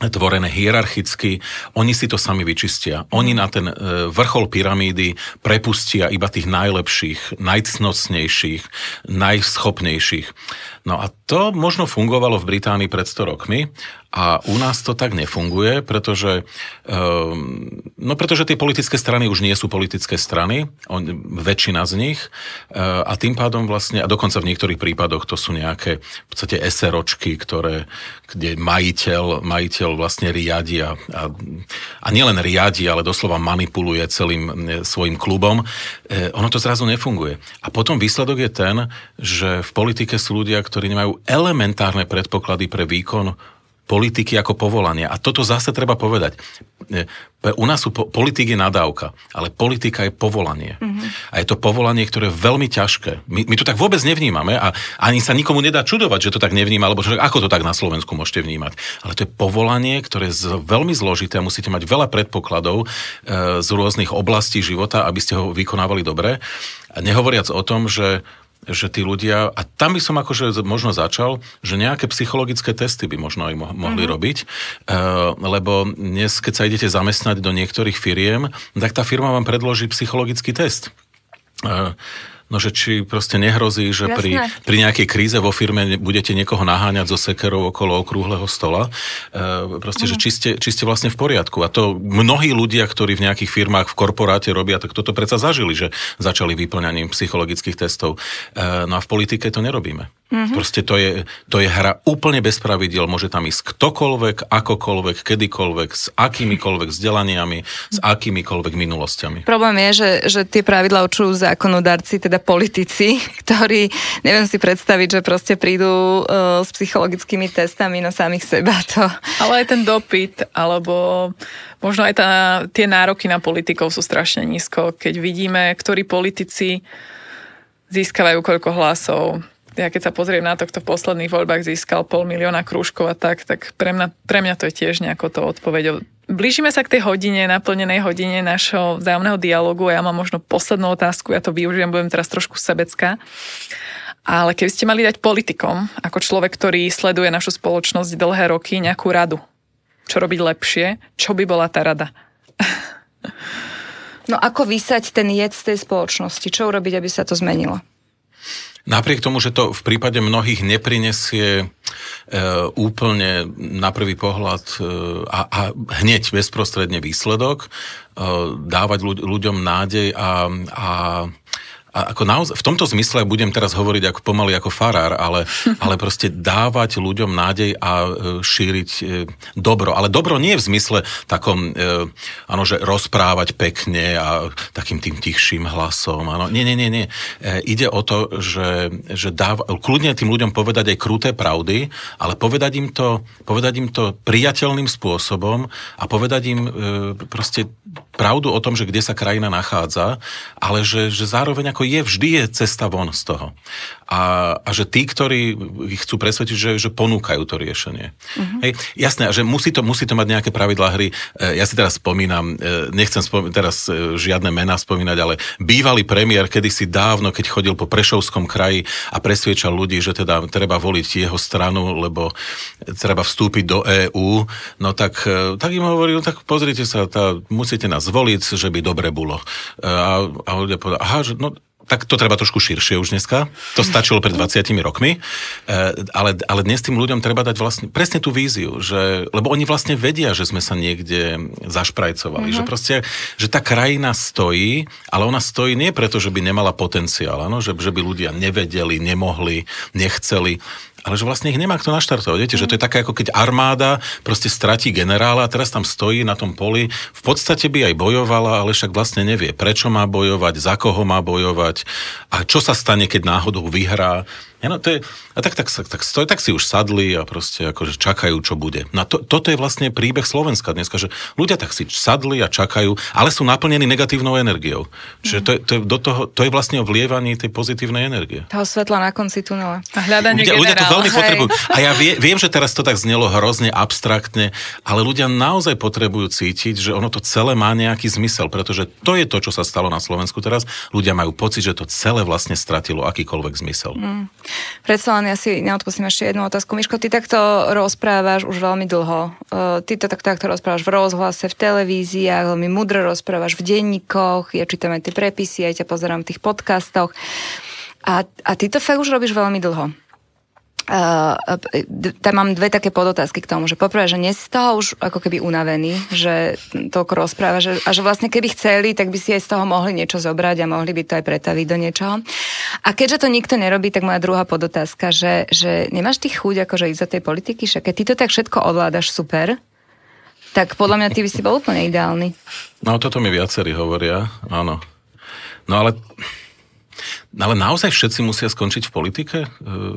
Speaker 3: tvorené hierarchicky, oni si to sami vyčistia. Oni na ten e, vrchol pyramídy prepustia iba tých najlepších, najcnocnejších, najschopnejších. No a to možno fungovalo v Británii pred 100 rokmi a u nás to tak nefunguje, pretože, um, no pretože tie politické strany už nie sú politické strany, on, väčšina z nich uh, a tým pádom vlastne, a dokonca v niektorých prípadoch to sú nejaké v podstate SROčky, ktoré, kde majiteľ, majiteľ vlastne riadi a, a, a nielen riadi, ale doslova manipuluje celým svojim klubom, e, ono to zrazu nefunguje. A potom výsledok je ten, že v politike sú ľudia, ktorí nemajú elementárne predpoklady pre výkon politiky ako povolania. A toto zase treba povedať. E, u nás sú po, politik je nadávka, ale politika je povolanie. Mm-hmm. A je to povolanie, ktoré je veľmi ťažké. My, my to tak vôbec nevnímame a ani sa nikomu nedá čudovať, že to tak nevníma, alebo že ako to tak na Slovensku môžete vnímať. Ale to je povolanie, ktoré je veľmi zložité a musíte mať veľa predpokladov e, z rôznych oblastí života, aby ste ho vykonávali dobre. A nehovoriac o tom, že že tí ľudia, a tam by som akože možno začal, že nejaké psychologické testy by možno aj mohli mm-hmm. robiť, uh, lebo dnes, keď sa idete zamestnať do niektorých firiem, tak tá firma vám predloží psychologický test. Uh, No, že či proste nehrozí, že pri, pri nejakej kríze vo firme budete niekoho naháňať zo sekerov okolo okrúhleho stola. E, proste, mm. že či ste, či ste vlastne v poriadku. A to mnohí ľudia, ktorí v nejakých firmách v korporáte robia, tak toto predsa zažili, že začali vyplňaním psychologických testov. E, no a v politike to nerobíme. Mm-hmm. Proste to je, to je hra úplne bez pravidiel. Môže tam ísť ktokoľvek, akokoľvek, kedykoľvek, s akýmikoľvek vzdelaniami, s akýmikoľvek minulosťami.
Speaker 1: Problém je, že, že tie pravidla učujú zákonodarci, teda politici, ktorí, neviem si predstaviť, že proste prídu uh, s psychologickými testami na samých seba. To.
Speaker 2: Ale aj ten dopyt, alebo možno aj tá, tie nároky na politikov sú strašne nízko. Keď vidíme, ktorí politici získavajú koľko hlasov, ja keď sa pozriem na to, kto v posledných voľbách získal pol milióna krúžkov a tak, tak pre mňa, pre mňa to je tiež nejako to odpoveď. Blížime sa k tej hodine, naplnenej hodine našho vzájomného dialogu a ja mám možno poslednú otázku, ja to využijem, budem teraz trošku sebecká. Ale keby ste mali dať politikom, ako človek, ktorý sleduje našu spoločnosť dlhé roky, nejakú radu, čo robiť lepšie, čo by bola tá rada?
Speaker 1: No ako vysať ten jed z tej spoločnosti? Čo urobiť, aby sa to zmenilo?
Speaker 3: Napriek tomu, že to v prípade mnohých neprinesie e, úplne na prvý pohľad e, a, a hneď bezprostredne výsledok, e, dávať ľuďom nádej a, a a ako naozaj, v tomto zmysle budem teraz hovoriť ako pomaly ako farár, ale, ale proste dávať ľuďom nádej a e, šíriť e, dobro. Ale dobro nie v zmysle takom, e, áno, že rozprávať pekne a takým tým tichším hlasom. Áno. Nie, nie, nie, nie. Ide o to, že, že dáv, kľudne tým ľuďom povedať aj kruté pravdy, ale povedať im to, povedať im to priateľným spôsobom a povedať im proste pravdu o tom, že kde sa krajina nachádza, ale že, že zároveň ako je, vždy je cesta von z toho. A, a že tí, ktorí ich chcú presvedčiť, že, že ponúkajú to riešenie. Uh-huh. Hej, jasné, že musí to, musí to mať nejaké pravidlá hry. E, ja si teraz spomínam, e, nechcem spom- teraz e, žiadne mená spomínať, ale bývalý premiér kedysi dávno, keď chodil po Prešovskom kraji a presviečal ľudí, že teda treba voliť jeho stranu, lebo treba vstúpiť do EÚ, no tak, tak im hovoril, tak pozrite sa, tá, musíte nás zvoliť, že by dobre bolo. A, a ľudia povedali, aha, že, no tak to treba trošku širšie už dneska. To stačilo pred 20 rokmi. E, ale, ale dnes tým ľuďom treba dať vlastne presne tú víziu, že, lebo oni vlastne vedia, že sme sa niekde zašprajcovali. Uh-huh. Že proste, že tá krajina stojí, ale ona stojí nie preto, že by nemala potenciál, ano? Že, že by ľudia nevedeli, nemohli, nechceli, ale že vlastne ich nemá kto naštartovať. Viete, že to je také, ako keď armáda proste stratí generála a teraz tam stojí na tom poli. V podstate by aj bojovala, ale však vlastne nevie, prečo má bojovať, za koho má bojovať a čo sa stane, keď náhodou vyhrá. Ja, no, to je, a tak, tak, tak, tak, stoj, tak si už sadli a proste akože čakajú, čo bude. No to, toto je vlastne príbeh Slovenska dneska, že ľudia tak si sadli a čakajú, ale sú naplnení negatívnou energiou. Čiže to je, to je, do toho, to je vlastne o vlievaní tej pozitívnej energie.
Speaker 1: Toho svetla na konci tunela.
Speaker 2: A hľadanie
Speaker 3: ľudia, ľudia to veľmi hej. potrebujú. A ja vie, viem, že teraz to tak znelo hrozne abstraktne, ale ľudia naozaj potrebujú cítiť, že ono to celé má nejaký zmysel, pretože to je to, čo sa stalo na Slovensku teraz. Ľudia majú pocit, že to celé vlastne stratilo akýkoľvek zmysel. Mm.
Speaker 1: Predsa len ja si neodpustím ešte jednu otázku. Miško, ty takto rozprávaš už veľmi dlho. Ty to takto, takto rozprávaš v rozhlase, v televíziách, veľmi mudro rozprávaš v denníkoch, ja čítam aj tie prepisy, aj ťa pozerám v tých podcastoch. A, a ty to fakt už robíš veľmi dlho. Uh, tam mám dve také podotázky k tomu, že poprvé, že nie si z toho už ako keby unavený, že toľko rozpráva, že, a že vlastne keby chceli, tak by si aj z toho mohli niečo zobrať a mohli by to aj pretaviť do niečoho. A keďže to nikto nerobí, tak moja druhá podotázka, že, že nemáš ty chuť akože ísť do tej politiky, že keď ty to tak všetko ovládaš super, tak podľa mňa ty by si bol úplne ideálny.
Speaker 3: No toto mi viacerí hovoria, áno. No ale ale naozaj všetci musia skončiť v politike? E,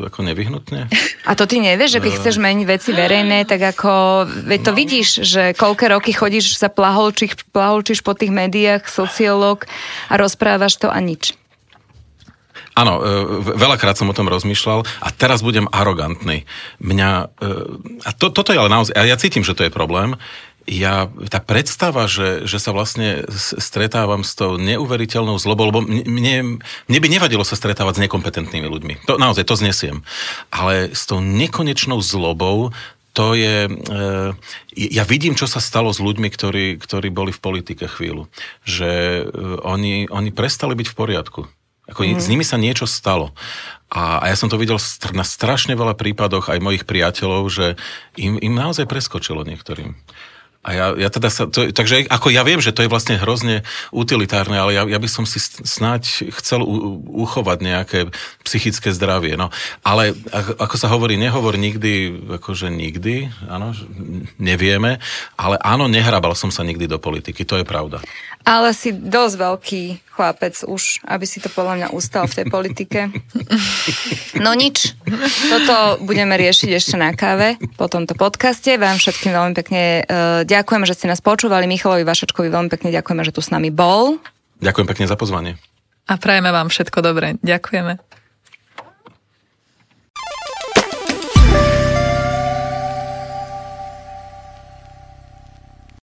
Speaker 3: ako nevyhnutne?
Speaker 1: A to ty nevieš, že keď e. chceš meniť veci verejné, tak ako... Veď to no. vidíš, že koľké roky chodíš sa plaholčíš, plaholčíš po tých médiách, sociológ a rozprávaš to a nič.
Speaker 3: Áno, e, veľakrát som o tom rozmýšľal a teraz budem arogantný. Mňa, a to, toto je ale naozaj, a ja cítim, že to je problém, ja, tá predstava, že, že sa vlastne stretávam s tou neuveriteľnou zlobou, lebo mne, mne by nevadilo sa stretávať s nekompetentnými ľuďmi. To naozaj, to znesiem. Ale s tou nekonečnou zlobou to je... E, ja vidím, čo sa stalo s ľuďmi, ktorí, ktorí boli v politike chvíľu. Že e, oni, oni prestali byť v poriadku. Ako mm. S nimi sa niečo stalo. A, a ja som to videl na strašne veľa prípadoch aj mojich priateľov, že im, im naozaj preskočilo niektorým. A ja, ja teda sa, to, takže ako ja viem, že to je vlastne hrozne utilitárne, ale ja, ja by som si snáď chcel u, uchovať nejaké psychické zdravie. No. Ale ako sa hovorí, nehovor nikdy, akože nikdy, áno, nevieme, ale áno, nehrabal som sa nikdy do politiky, to je pravda.
Speaker 1: Ale si dosť veľký chlapec už, aby si to podľa mňa ustal v tej politike. No nič, toto budeme riešiť ešte na káve po tomto podcaste. Vám všetkým veľmi pekne uh, ďakujeme, že ste nás počúvali. Michalovi Vašačkovi veľmi pekne ďakujeme, že tu s nami bol.
Speaker 3: Ďakujem pekne za pozvanie.
Speaker 2: A prajeme vám všetko dobré. Ďakujeme.